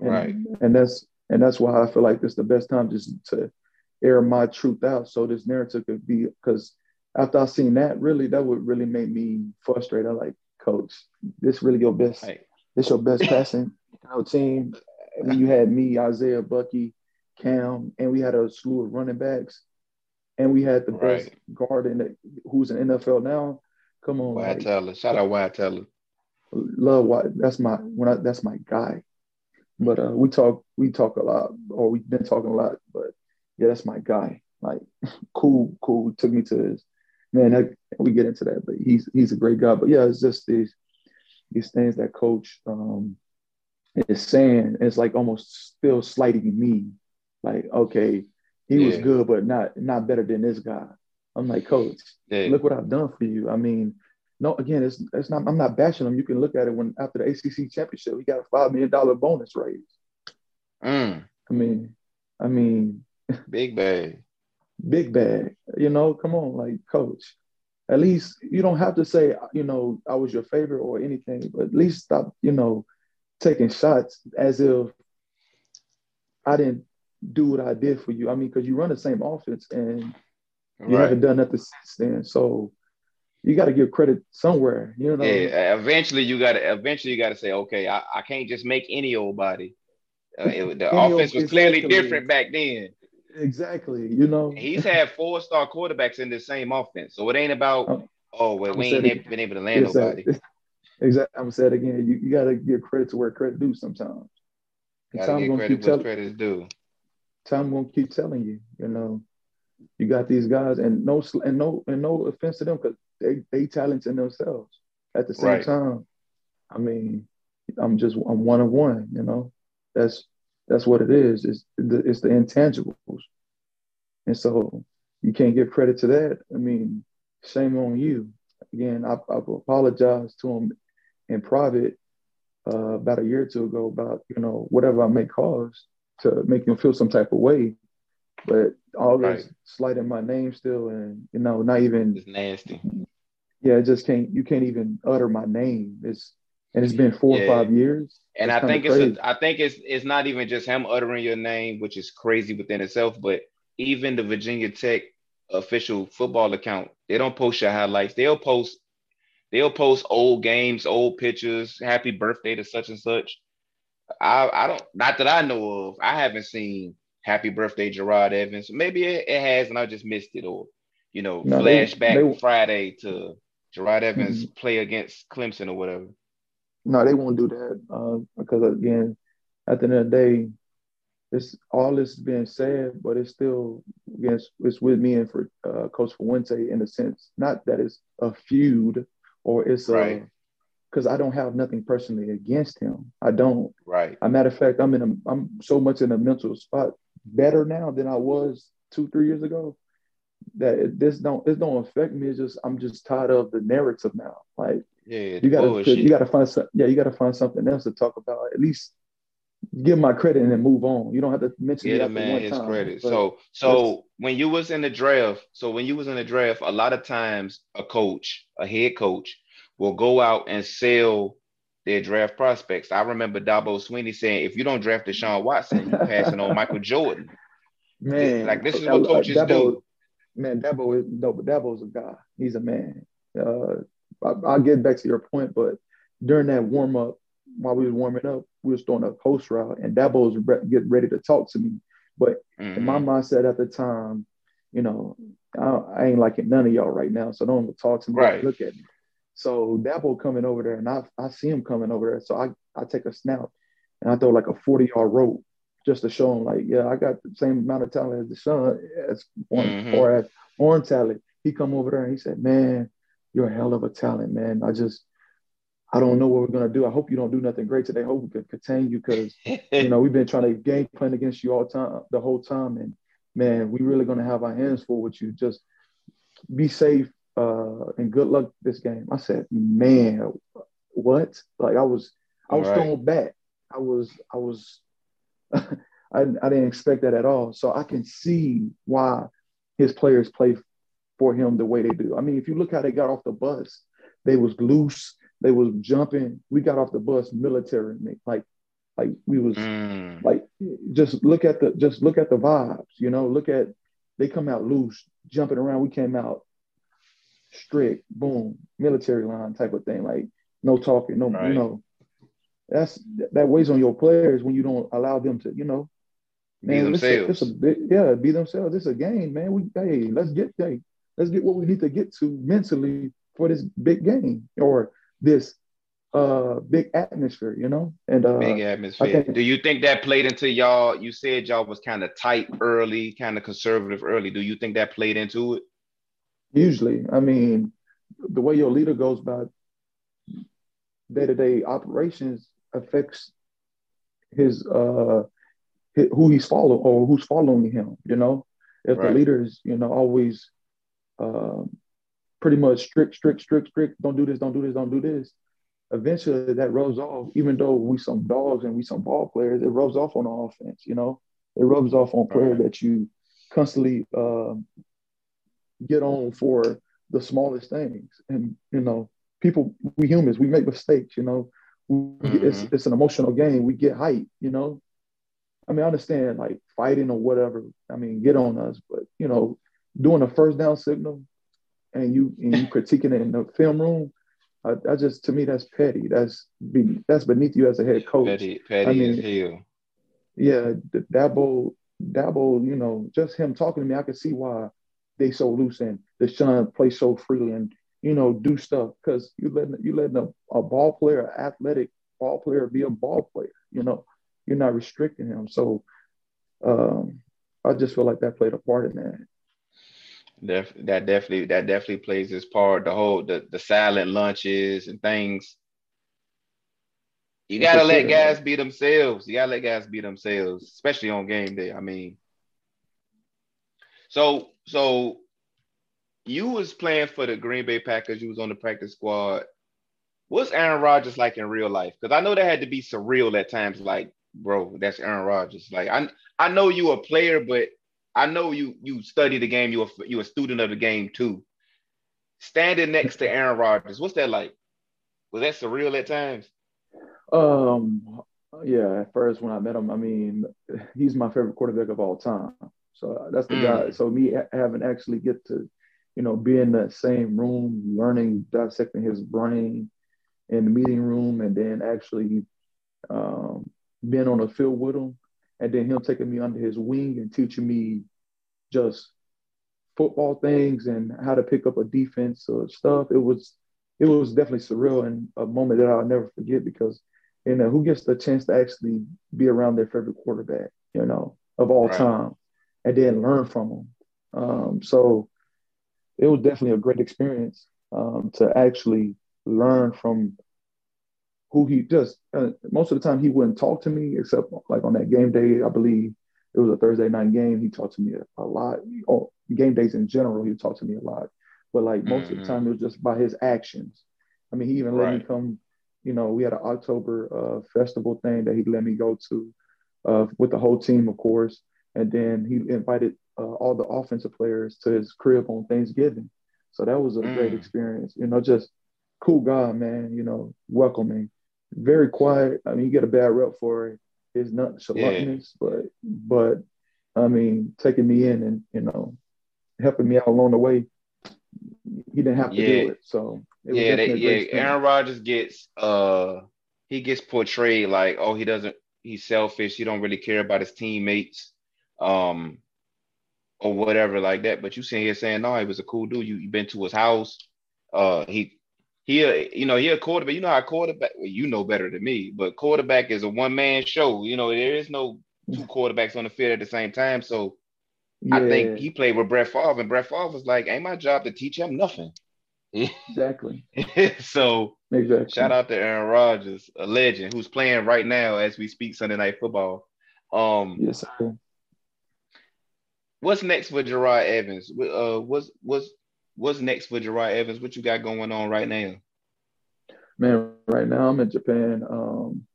And, Right. And that's and that's why I feel like this is the best time just to air my truth out so this narrative could be because after I seen that, really that would really make me frustrated. I'm like, coach, this really your best Right. this your best passing you know, team. When you had me, Isaiah, Bucky, Cam, and we had a slew of running backs, and we had the best guard in the, who's in NFL now. Come on, Wyatt like, Teller. Shout out Wyatt Teller. love why that's my when I, that's my guy. But uh, we talk we talk a lot, or we've been talking a lot. But yeah, that's my guy. Like cool, cool. Took me to his man. That, we get into that, but he's he's a great guy. But yeah, it's just these these things that coach um, is saying. It's like almost still slighting me. Like, okay, he yeah. was good, but not not better than this guy. I'm like, coach, yeah. look what I've done for you. I mean, no, again, it's it's not. I'm not bashing him. You can look at it when after the ACC championship, he got a five million dollar bonus raise. Mm. I mean, I mean, big bag, big bag. You know, come on, like coach. At least you don't have to say, you know, I was your favorite or anything, but at least stop, you know, taking shots as if I didn't do what I did for you. I mean, because you run the same offense and you right. haven't done nothing since then. So you got to give credit somewhere. You know. Yeah. Eventually, you got to. Eventually, you got to say, okay, I, I can't just make any old body. Uh, it, the offense was clearly different back then. Exactly. You know. He's had four star quarterbacks in the same offense, so it ain't about um, oh well, we ain't been able to land nobody. Exactly. I'm saying again, you, you got to give credit to where credit due sometimes. Time gonna keep telling credit is due. Time gonna keep telling you, you know, you got these guys, and no and no and no offense to them because they they talented themselves. At the same right. time, I mean, I'm just I'm one of one. You know, that's that's what it is. It's the it's the intangibles, and so you can't give credit to that. I mean, shame on you. Again, I, I've apologized to him in private uh, about a year or two ago about you know whatever I may cause to make him feel some type of way. But all right. this slighting my name still, and you know, not even it's nasty. Yeah, it just can't. You can't even utter my name. It's and it's been four yeah. or five years. And I think it's a, I think it's it's not even just him uttering your name, which is crazy within itself, but even the Virginia Tech official football account, they don't post your highlights. They'll post they'll post old games, old pictures, happy birthday to such and such. I I don't not that I know of. I haven't seen happy birthday Jerod Evans. Maybe it, it has and I just missed it or you know, no, flashback they, they, Friday to Jerod Evans mm-hmm. play against Clemson or whatever. No, they won't do that uh, because again, at the end of the day, it's all this being said, but it's still against it's with me and for uh, Coach Fuente in a sense. Not that it's a feud or it's right. a because I don't have nothing personally against him. I don't. Right. A matter of fact, I'm in a I'm so much in a mental spot better now than I was two three years ago that this don't this don't affect me. It's just I'm just tired of the narrative now. Like yeah, you gotta oh, you gotta find some yeah you gotta find something else to talk about. At least give my credit and then move on. You don't have to mention yeah, man, his time, credit. So so when you was in the draft, so when you was in the draft, a lot of times a coach, a head coach, will go out and sell their draft prospects. I remember Dabo Swinney saying, if you don't draft Deshaun Watson, you're passing on Michael Jordan. Man, like this is what coaches Dabo, do man, Dabo is no, but Dabo's a guy. He's a man. Uh, I, will get back to your point, but during that warm up, while we was warming up, we was throwing a post route, and Dabo was re- getting ready to talk to me. But mm-hmm. in my mm-hmm. mindset at the time, you know, I, I, ain't liking none of y'all right now, so don't talk to me. Right. Look at me. So Dabo coming over there, and I I see him coming over there, so I I take a snap, and I throw like a forty yard rope just to show him like, yeah, I got the same amount of talent as Deshaun as mm-hmm. or as Horn talent. He come over there and he said, man, you're a hell of a talent, man. I just, I don't know what we're gonna do. I hope you don't do nothing great today. I hope we can contain you because you know we've been trying to game plan against you all time the whole time, and man, we really gonna have our hands full with you. Just be safe uh, and good luck this game. I said, man, what? Like I was, I was right. thrown back. I was, I was I, I didn't expect that at all. So I can see why his players play for him the way they do. I mean, if you look how they got off the bus, they was loose, they was jumping. We got off the bus military, like like we was mm. like just look at the just look at the vibes, you know, look at they come out loose, jumping around. We came out strict, boom, military line type of thing, like no talking, no, right. you know, that's that weighs on your players when you don't allow them to, you know, man, be themselves. It's a, it's a big, yeah, be themselves. It's a game, man. We hey, let's get hey, let's get what we need to get to mentally for this big game or this uh big atmosphere, you know. And uh big atmosphere. Think, Do you think that played into y'all? You said y'all was kind of tight early, kind of conservative early. Do you think that played into it? Usually, I mean, the way your leader goes about day to day operations affects his uh his, who he's following or who's following him. You know, if right. the leader is you know always um, pretty much strict, strict, strict, strict. Don't do this. Don't do this. Don't do this. Eventually, that rubs off. Even though we some dogs and we some ball players, it rubs off on the offense. You know, it rubs off on players right. that you constantly uh, get on for the smallest things. And you know, people, we humans, we make mistakes. You know, mm-hmm. it's it's an emotional game. We get hype. You know, I mean, I understand like fighting or whatever. I mean, get on us, but you know, doing a first down signal and you and you critiquing it in the film room, I, that just to me that's petty. That's be that's beneath you as a head coach. Petty, petty I mean, Yeah, Dabo, Dabo, you know, just him talking to me, I could see why they so loose and Deshaun play so freely and you know do stuff because you letting you letting a, a ball player, an athletic ball player, be a ball player. You know, you're not restricting him. So um, I just feel like that played a part in that. Def- that definitely that definitely plays its part. The whole the the silent lunches and things. You gotta let guys be themselves. You gotta let guys be themselves, especially on game day. I mean, so so you was playing for the Green Bay Packers. You was on the practice squad. What's Aaron Rodgers like in real life? Because I know that had to be surreal at times. Like, bro, that's Aaron Rodgers. Like, I I know you a player, but I know you you study the game. You a you a student of the game too. Standing next to Aaron Rodgers, what's that like? Was that surreal at times? Um, yeah. At first, when I met him, I mean, he's my favorite quarterback of all time. So that's the mm. guy. So me having actually get to, you know, be in that same room, learning, dissecting his brain in the meeting room, and then actually um, being on the field with him and then him taking me under his wing and teaching me just football things and how to pick up a defense or stuff. It was it was definitely surreal and a moment that I'll never forget because you know who gets the chance to actually be around their favorite quarterback, you know, of all right. time, and then learn from them. Um, so it was definitely a great experience um, to actually learn from who he just uh, most of the time he wouldn't talk to me except like on that game day. I believe it was a Thursday night game. He talked to me a, a lot. Or game days in general, he talked to me a lot. But like most mm-hmm. of the mm-hmm. time, it was just by his actions. I mean, he even let right. me come. You know, we had an October uh, festival thing that he let me go to uh, with the whole team, of course. And then he invited uh, all the offensive players to his crib on Thanksgiving. So that was a mm. great experience. You know, just cool guy, man. You know, welcoming very quiet. I mean, you get a bad rep for his nonchalantness, yeah. but but I mean, taking me in and you know, helping me out along the way. He didn't have to yeah. do it. So it yeah, they, yeah. Aaron Rodgers gets uh he gets portrayed like oh he doesn't he's selfish. He don't really care about his teammates, um, or whatever like that. But you sitting here saying no, he was a cool dude. You you been to his house. Uh, he he, you know, he a quarterback. You know how quarterback. Well, you know better than me, but quarterback is a one man show. You know, there is no two quarterbacks on the field at the same time. So yeah. I think he played with Brett Favre, and Brett Favre was like, "Ain't my job to teach him nothing." Exactly. so exactly. shout out to Aaron Rodgers, a legend who's playing right now as we speak Sunday Night Football. Um, yes, sir. What's next for Jerod Evans? Uh, what's what's what's next for Jerod Evans? What you got going on right now? Man, right now I'm in Japan. Um,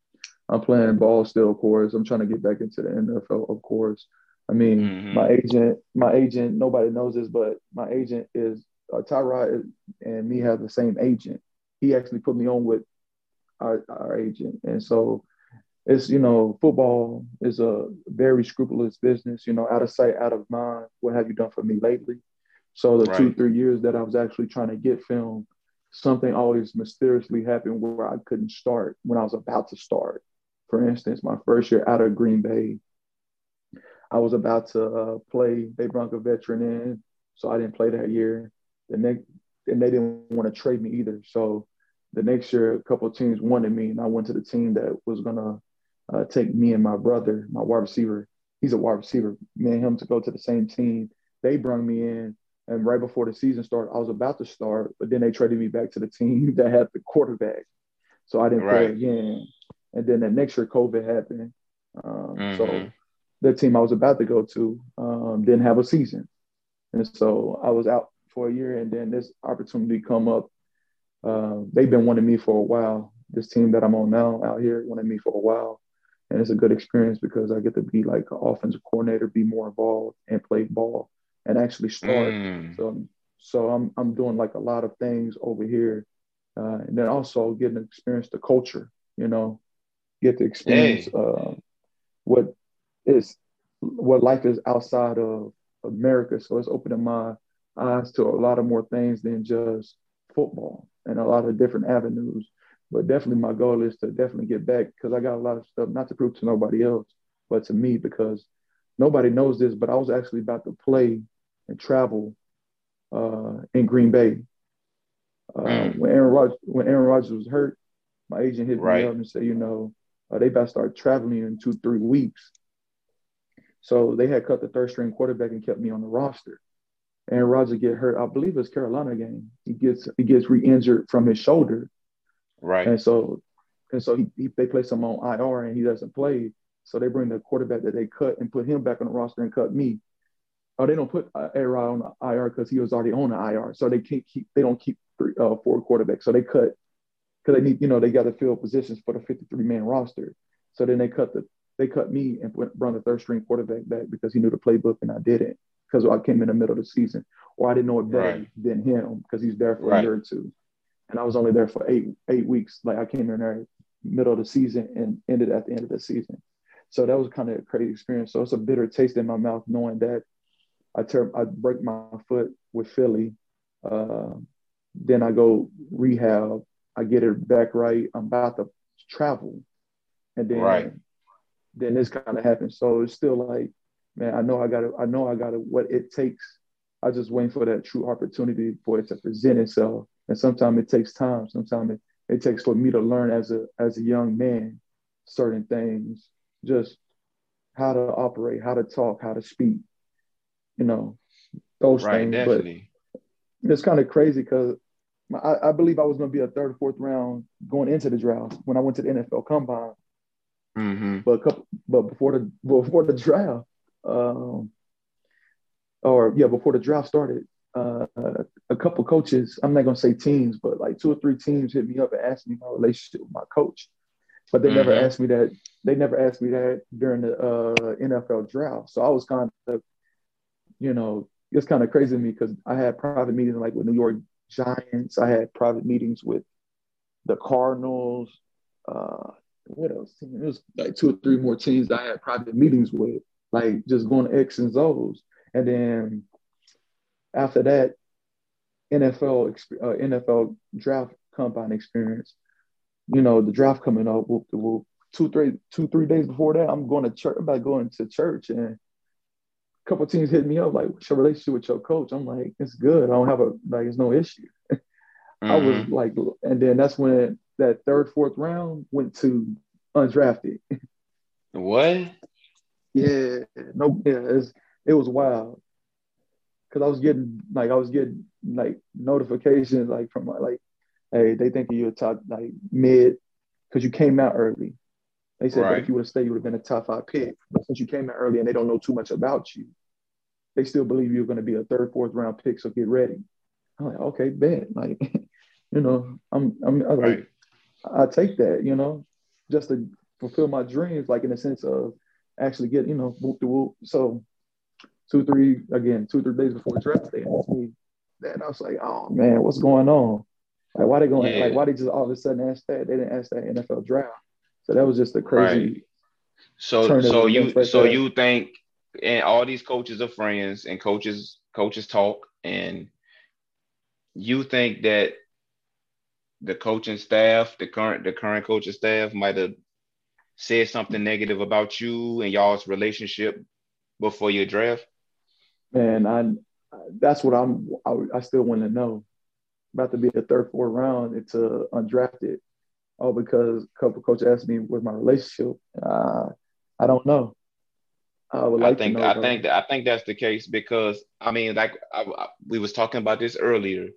I'm playing ball still, of course. I'm trying to get back into the NFL, of course. I mean, mm-hmm. my agent, my agent, nobody knows this, but my agent is uh, Tyrod and me have the same agent. He actually put me on with our, our agent. And so it's, you know, football is a very scrupulous business, you know, out of sight, out of mind. What have you done for me lately? So the right. two, three years that I was actually trying to get film, something always mysteriously happened where I couldn't start when I was about to start. For instance, my first year out of Green Bay, I was about to uh, play. They brought a veteran in, so I didn't play that year. The next, and they didn't want to trade me either. So the next year, a couple of teams wanted me, and I went to the team that was gonna uh, take me and my brother, my wide receiver. He's a wide receiver. Me and him to go to the same team. They brought me in, And right before the season started, I was about to start, but then they traded me back to the team that had the quarterback. So I didn't right. play again. And then the next year, COVID happened. Um, mm-hmm. So the team I was about to go to um, didn't have a season. And so I was out for a year, and then this opportunity come up. Uh, they've been wanting me for a while. This team that I'm on now out here wanted me for a while, and it's a good experience because I get to be like an offensive coordinator, be more involved, and play ball, and actually start. Mm. So, so I'm I'm doing like a lot of things over here, uh, and then also getting to experience the culture. You know, get to experience hey. uh, what is what life is outside of America. So it's opening my eyes to a lot of more things than just football and a lot of different avenues. But definitely, my goal is to definitely get back because I got a lot of stuff not to prove to nobody else, but to me because nobody knows this. But I was actually about to play and travel uh, in Green Bay uh, mm. when Aaron Rodgers when Aaron Rodgers was hurt. My agent hit right. me up and said, you know, uh, they about to start traveling in two three weeks. So they had cut the third string quarterback and kept me on the roster. Aaron Rodgers get hurt. I believe it's Carolina game. He gets he gets re-injured from his shoulder. Right. And so and so he, he they place him on IR and he doesn't play. So they bring the quarterback that they cut and put him back on the roster and cut me. Oh, they don't put uh, Aaron on the IR because he was already on the IR. So they can't keep they don't keep three, uh, four quarterbacks. So they cut because they need you know they got to fill positions for the 53 man roster. So then they cut the they cut me and put, brought the third string quarterback back because he knew the playbook and I didn't because I came in the middle of the season, or I didn't know it better right. than him because he's there for right. a year or two, and I was only there for eight eight weeks. Like I came in there middle of the season and ended at the end of the season, so that was kind of a crazy experience. So it's a bitter taste in my mouth knowing that I tear I break my foot with Philly, uh, then I go rehab, I get it back right. I'm about to travel, and then right. then this kind of happens. So it's still like man, I know I got to, I know I got to, what it takes. I just waiting for that true opportunity for it to present itself. And sometimes it takes time. Sometimes it, it takes for me to learn as a, as a young man, certain things, just how to operate, how to talk, how to speak, you know, those right, things. Definitely. But it's kind of crazy because I, I, believe I was going to be a third or fourth round going into the draft when I went to the NFL Combine. Mm-hmm. But couple, but before the before the draft, um, or yeah, before the draft started, uh, a couple coaches, I'm not gonna say teams, but like two or three teams hit me up and asked me my relationship with my coach. But they mm-hmm. never asked me that. They never asked me that during the uh, NFL draft. So I was kind of, you know, it's kind of crazy to me because I had private meetings like with New York Giants. I had private meetings with the Cardinals. Uh, what else? It was like two or three more teams that I had private meetings with like just going to X and O's. And then after that, NFL uh, NFL draft combine experience. You know, the draft coming up. Whoop, whoop, two, three, two, three days before that, I'm going to church. I'm about going to church, and a couple teams hit me up like, "What's your relationship with your coach?" I'm like, "It's good. I don't have a like. It's no issue." mm-hmm. I was mm-hmm. like, and then that's when that third, fourth round went to undrafted. What? Yeah, no, yeah, it was wild. Cause I was getting like I was getting like notifications like from like, hey, they think you're a top like mid, cause you came out early. They said right. if you would have stayed, you would have been a top five pick. But since you came out early and they don't know too much about you, they still believe you're going to be a third, fourth round pick. So get ready. I'm like, okay, bet. Like, you know, I'm, I'm, I'm right. like, I take that, you know, just to fulfill my dreams, like in the sense of actually get, you know, whoop the whoop. So two, three, again, two, three days before the draft, they asked me that. I was like, oh man, what's going on? Like, why they going, yeah. like, why they just all of a sudden ask that? They didn't ask that NFL draft. So that was just a crazy. Right. So, so you, right so there. you think, and all these coaches are friends and coaches, coaches talk, and you think that the coaching staff, the current, the current coaching staff might have said something negative about you and y'all's relationship before your draft? Man, I that's what I'm. I, I still want to know. About to be the third, fourth round. It's uh, undrafted. Oh, because a couple coaches asked me with my relationship. Uh, I don't know. I would like I think to know. I though. think that I think that's the case because I mean, like I, I- we was talking about this earlier.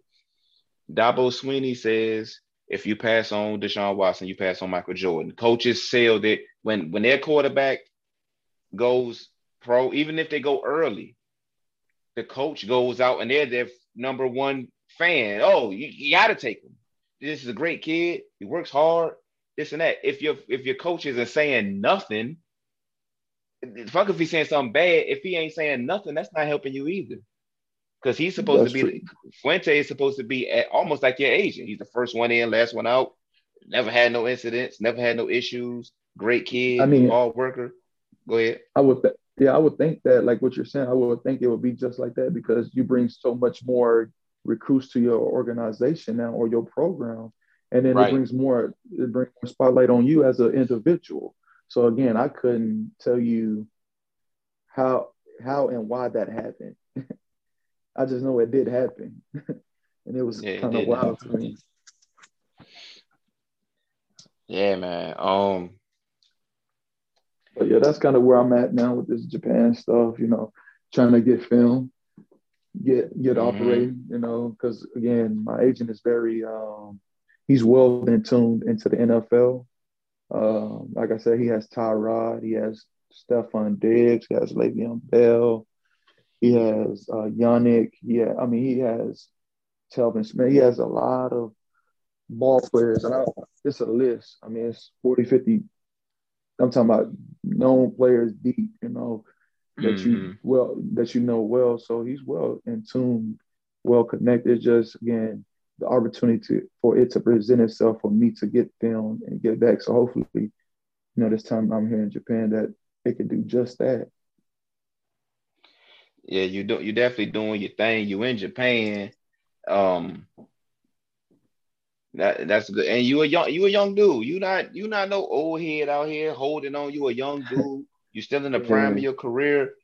Dabo Swinney says if you pass on Deshaun Watson, you pass on Michael Jordan. Coaches sell that when when their quarterback goes pro, even if they go early, the coach goes out and they're their number one fan. Oh, you, you got to take him. This is a great kid. He works hard. This and that. If your if your coach isn't saying nothing, fuck if he's saying something bad. If he ain't saying nothing, that's not helping you either. Because he's supposed That's to be Fuente is supposed to be at, almost like your agent. He's the first one in, last one out. Never had no incidents. Never had no issues. Great kid. I mean- hard worker. Go ahead. I would, yeah, I would think that, like what you're saying, I would think it would be just like that because you bring so much more recruits to your organization now or your program, and then Right. it brings more, it brings more spotlight on you as an individual. So again, I couldn't tell you how, how and why that happened. I just know it did happen, and it was Yeah, kind of wild to happen. me. Yeah, man. Um, But yeah, that's kind of where I'm at now with this Japan stuff. You know, trying to get film, get get Mhm. operating. You know, because again, my agent is very um, he's well in tuned into the NFL. Um, like I said, he has Tyrod, he has Stefon Diggs, he has Le'Veon Bell, he has uh, Yannick. Yeah, I mean, he has Telvin Smith. He has a lot of ball players, and I, it's a list. I mean, it's 40, 50 I'm talking about known players deep, you know, that you mhm. well that you know well. So he's well in tune, well connected. Just again, the opportunity to, for it to present itself for me to get film and get back. So hopefully, you know, this time I'm here in Japan that it can do just that. yeah, you do. You definitely doing your thing. You in Japan. Um, that that's good. And you a young, you a young dude. You not, you not no old head out here holding on. You a young dude. You still in the prime of your career.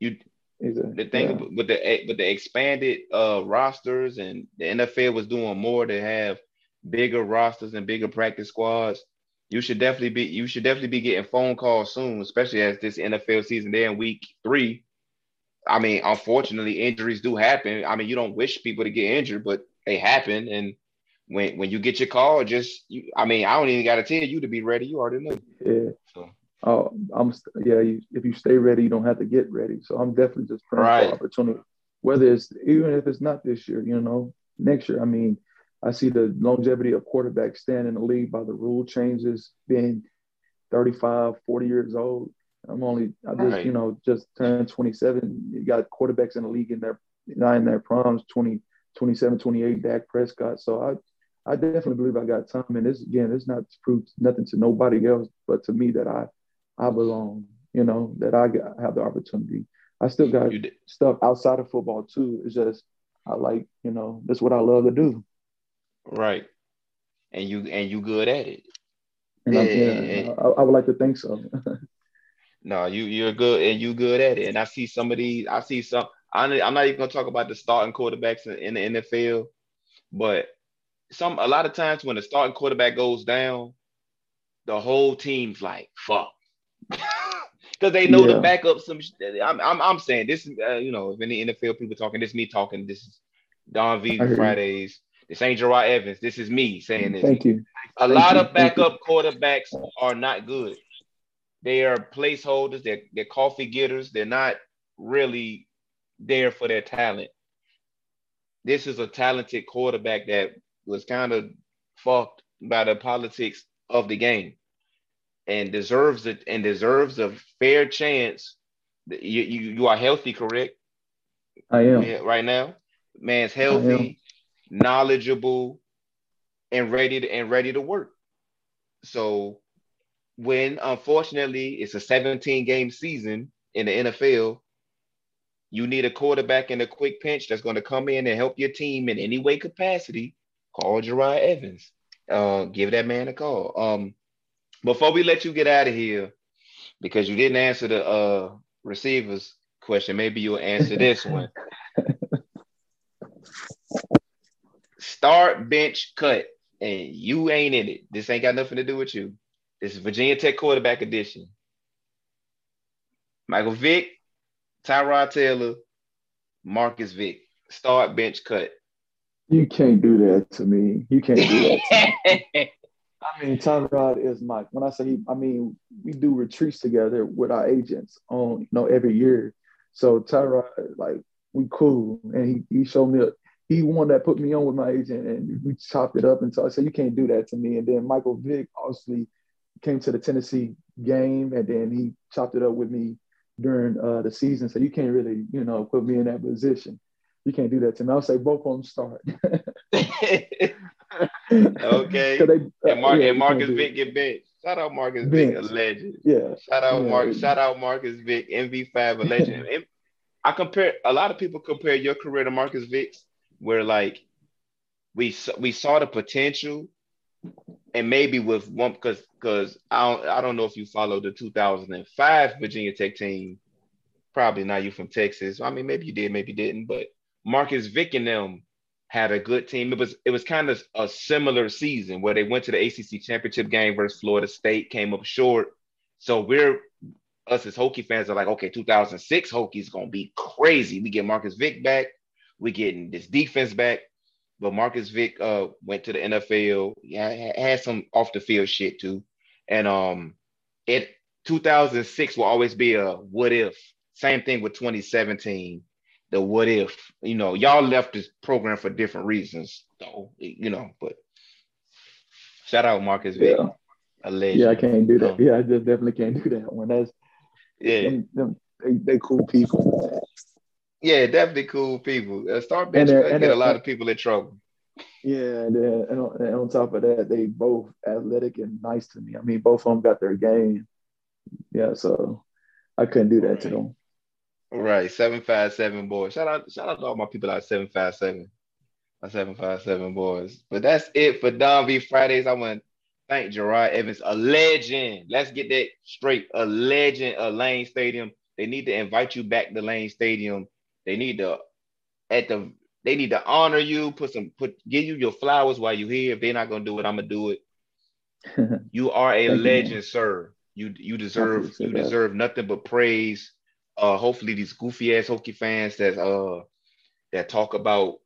You a, the thing yeah. with the with the expanded uh rosters and the NFL was doing more to have bigger rosters and bigger practice squads. You should definitely be you should definitely be getting phone calls soon, especially as this NFL season there in week three. I mean, unfortunately, injuries do happen. I mean, you don't wish people to get injured, but they happen. And when when you get your call, just you, I mean, I don't even got to tell you to be ready. You already know. yeah. So Oh, I'm yeah. You, if you stay ready, you don't have to get ready. So I'm definitely just praying Right. for opportunity. Whether it's even if it's not this year, you know, next year. I mean, I see the longevity of quarterbacks staying in the league by the rule changes, being 35, 40 years old. I'm only, I just, Right. you know, just turned 27. You got quarterbacks in the league in their, not in their primes, 20, 27, 28, Dak Prescott. So I, I definitely believe I got time. And this, again, it's not to prove nothing to nobody else, but to me that I, I belong, you know, that I got, have the opportunity. I still got stuff outside of football too. It's just, I like, you know, that's what I love to do. right, and you and you good at it. And Yeah, yeah. I, I would like to think so. No, you you're good and you good at it. And I see some of these. I see some. I'm I'm not even gonna talk about the starting quarterbacks in, in the NFL, but some a lot of times when the starting quarterback goes down, the whole team's like fuck, because they know Yeah. the backup. Some sh- I'm I'm, I'm saying this. is, Uh, you know, if any NFL people talking, this is me talking. This is Don V I hear you. Fridays. This ain't Jerod Evans. This is me saying this. Thank you. A Thank lot you, of backup quarterbacks are not good. They are placeholders. They're, they're coffee getters. They're not really there for their talent. This is a talented quarterback that was kind of fucked by the politics of the game and deserves it and deserves a fair chance. You, you, you are healthy, correct? I am. Right now. Man's healthy, knowledgeable, and ready to and ready to work. So when unfortunately it's a 17 game season in the NFL, you need a quarterback in a quick pinch that's going to come in and help your team in any way capacity. Call Jerod Evans. Uh, give that man a call. Um, before we let you get out of here, because you didn't answer the uh receivers question, maybe you'll answer this one. Start, bench, cut, and you ain't in it. This ain't got nothing to do with you. This is Virginia Tech quarterback edition. Michael Vick, Tyrod Taylor, Marcus Vick. Start bench cut. You can't do that to me. You can't do that. I mean, Tyrod is my. When I say, he, I mean, we do retreats together with our agents on, you know, every year. So Tyrod, like, we cool, and he, he showed me. A, he one that put me on with my agent, and we chopped it up. And so I said, you can't do that to me. And then Michael Vick obviously came to the Tennessee game, and then he chopped it up with me during uh, the season. So you can't really, you know, put me in that position. You can't do that to me. I'll say both of them start. okay. They, uh, and, Mark, yeah, and Marcus Vick get benched. Shout out Marcus Vick, a legend. Yeah. Shout out yeah. Mark. Shout out Marcus Vick, MV5, a legend. I compare a lot of people compare your career to Marcus Vick's, where like we we saw the potential, and maybe with one because because I don't I don't know if you followed the 2005 Virginia Tech team. Probably not you from Texas. I mean, maybe you did, maybe you didn't. But Marcus Vick and them had a good team. It was it was kind of a similar season where they went to the ACC championship game versus Florida State, came up short. So we're us as Hokie fans are like, okay, 2006 Hokie's gonna be crazy. We get Marcus Vick back, we getting this defense back. But Marcus Vick uh, went to the NFL. Yeah, had some off the field shit too. And um, it 2006 will always be a what if. Same thing with 2017. The what if. You know, y'all left this program for different reasons. though. you know, but shout out Marcus Vick. Yeah. Yeah, I can't do that. Um, yeah, I just definitely can't do that one. That's yeah, them, them, they, they cool people. Yeah, definitely cool people. Uh, start bench and, get a lot of people in trouble. Yeah, and, and, on, and on top of that, they both athletic and nice to me. I mean, both of them got their game. Yeah, so I couldn't do that right. to them. Right, seven five seven boys. Shout out, shout out to all my people out seven five seven, my seven five seven boys. But that's it for Don V Fridays. I want to thank Jerod Evans, a legend. Let's get that straight. A legend of Lane Stadium. They need to invite you back to Lane Stadium they need to at the they need to honor you, put some put give you your flowers while you're here. If they're not gonna do it, I'm gonna do it. you are a legend, you. sir. You you deserve you that. deserve nothing but praise. Uh hopefully these goofy ass Hokie fans that uh that talk about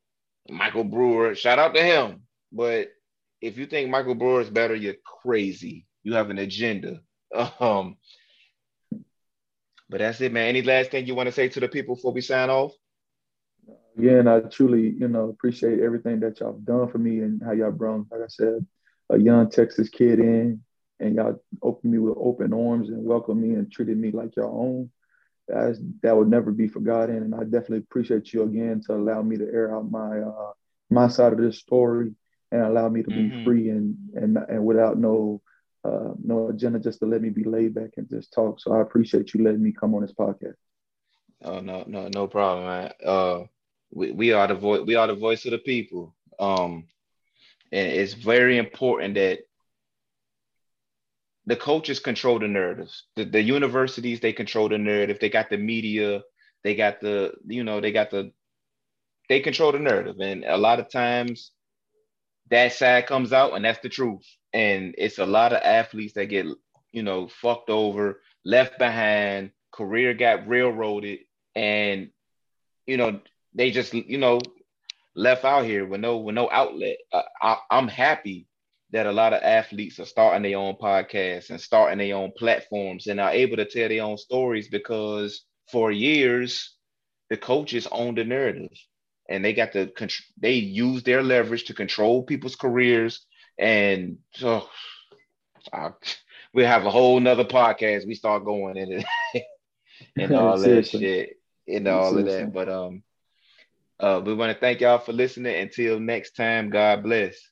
Michael Brewer, shout out to him. But if you think Michael Brewer is better, you're crazy. You have an agenda. Um, but that's it, man. Any last thing you want to say to the people before we sign off? Yeah, and I truly, you know, appreciate everything that y'all done for me and how y'all brought, like I said, a young Texas kid in and y'all opened me with open arms and welcomed me and treated me like your own. That's, that would never be forgotten. And I definitely appreciate you again to allow me to air out my uh, my side of this story and allow me to mm-hmm. be free and and and without no uh, no agenda, just to let me be laid back and just talk. So I appreciate you letting me come on this podcast. Oh no, no, no problem, man. Uh, we, we are the voice. We are the voice of the people. Um, and it's very important that the coaches control the narratives. The, the universities they control the narrative. They got the media. They got the you know they got the they control the narrative, and a lot of times that side comes out, and that's the truth and it's a lot of athletes that get you know fucked over, left behind, career got railroaded, and you know they just you know left out here with no with no outlet. Uh, I, I'm happy that a lot of athletes are starting their own podcasts and starting their own platforms and are able to tell their own stories because for years the coaches owned the narrative and they got to they use their leverage to control people's careers and so I, we have a whole nother podcast. We start going in it and all that shit and all of that. But um uh we want to thank y'all for listening. Until next time, God bless.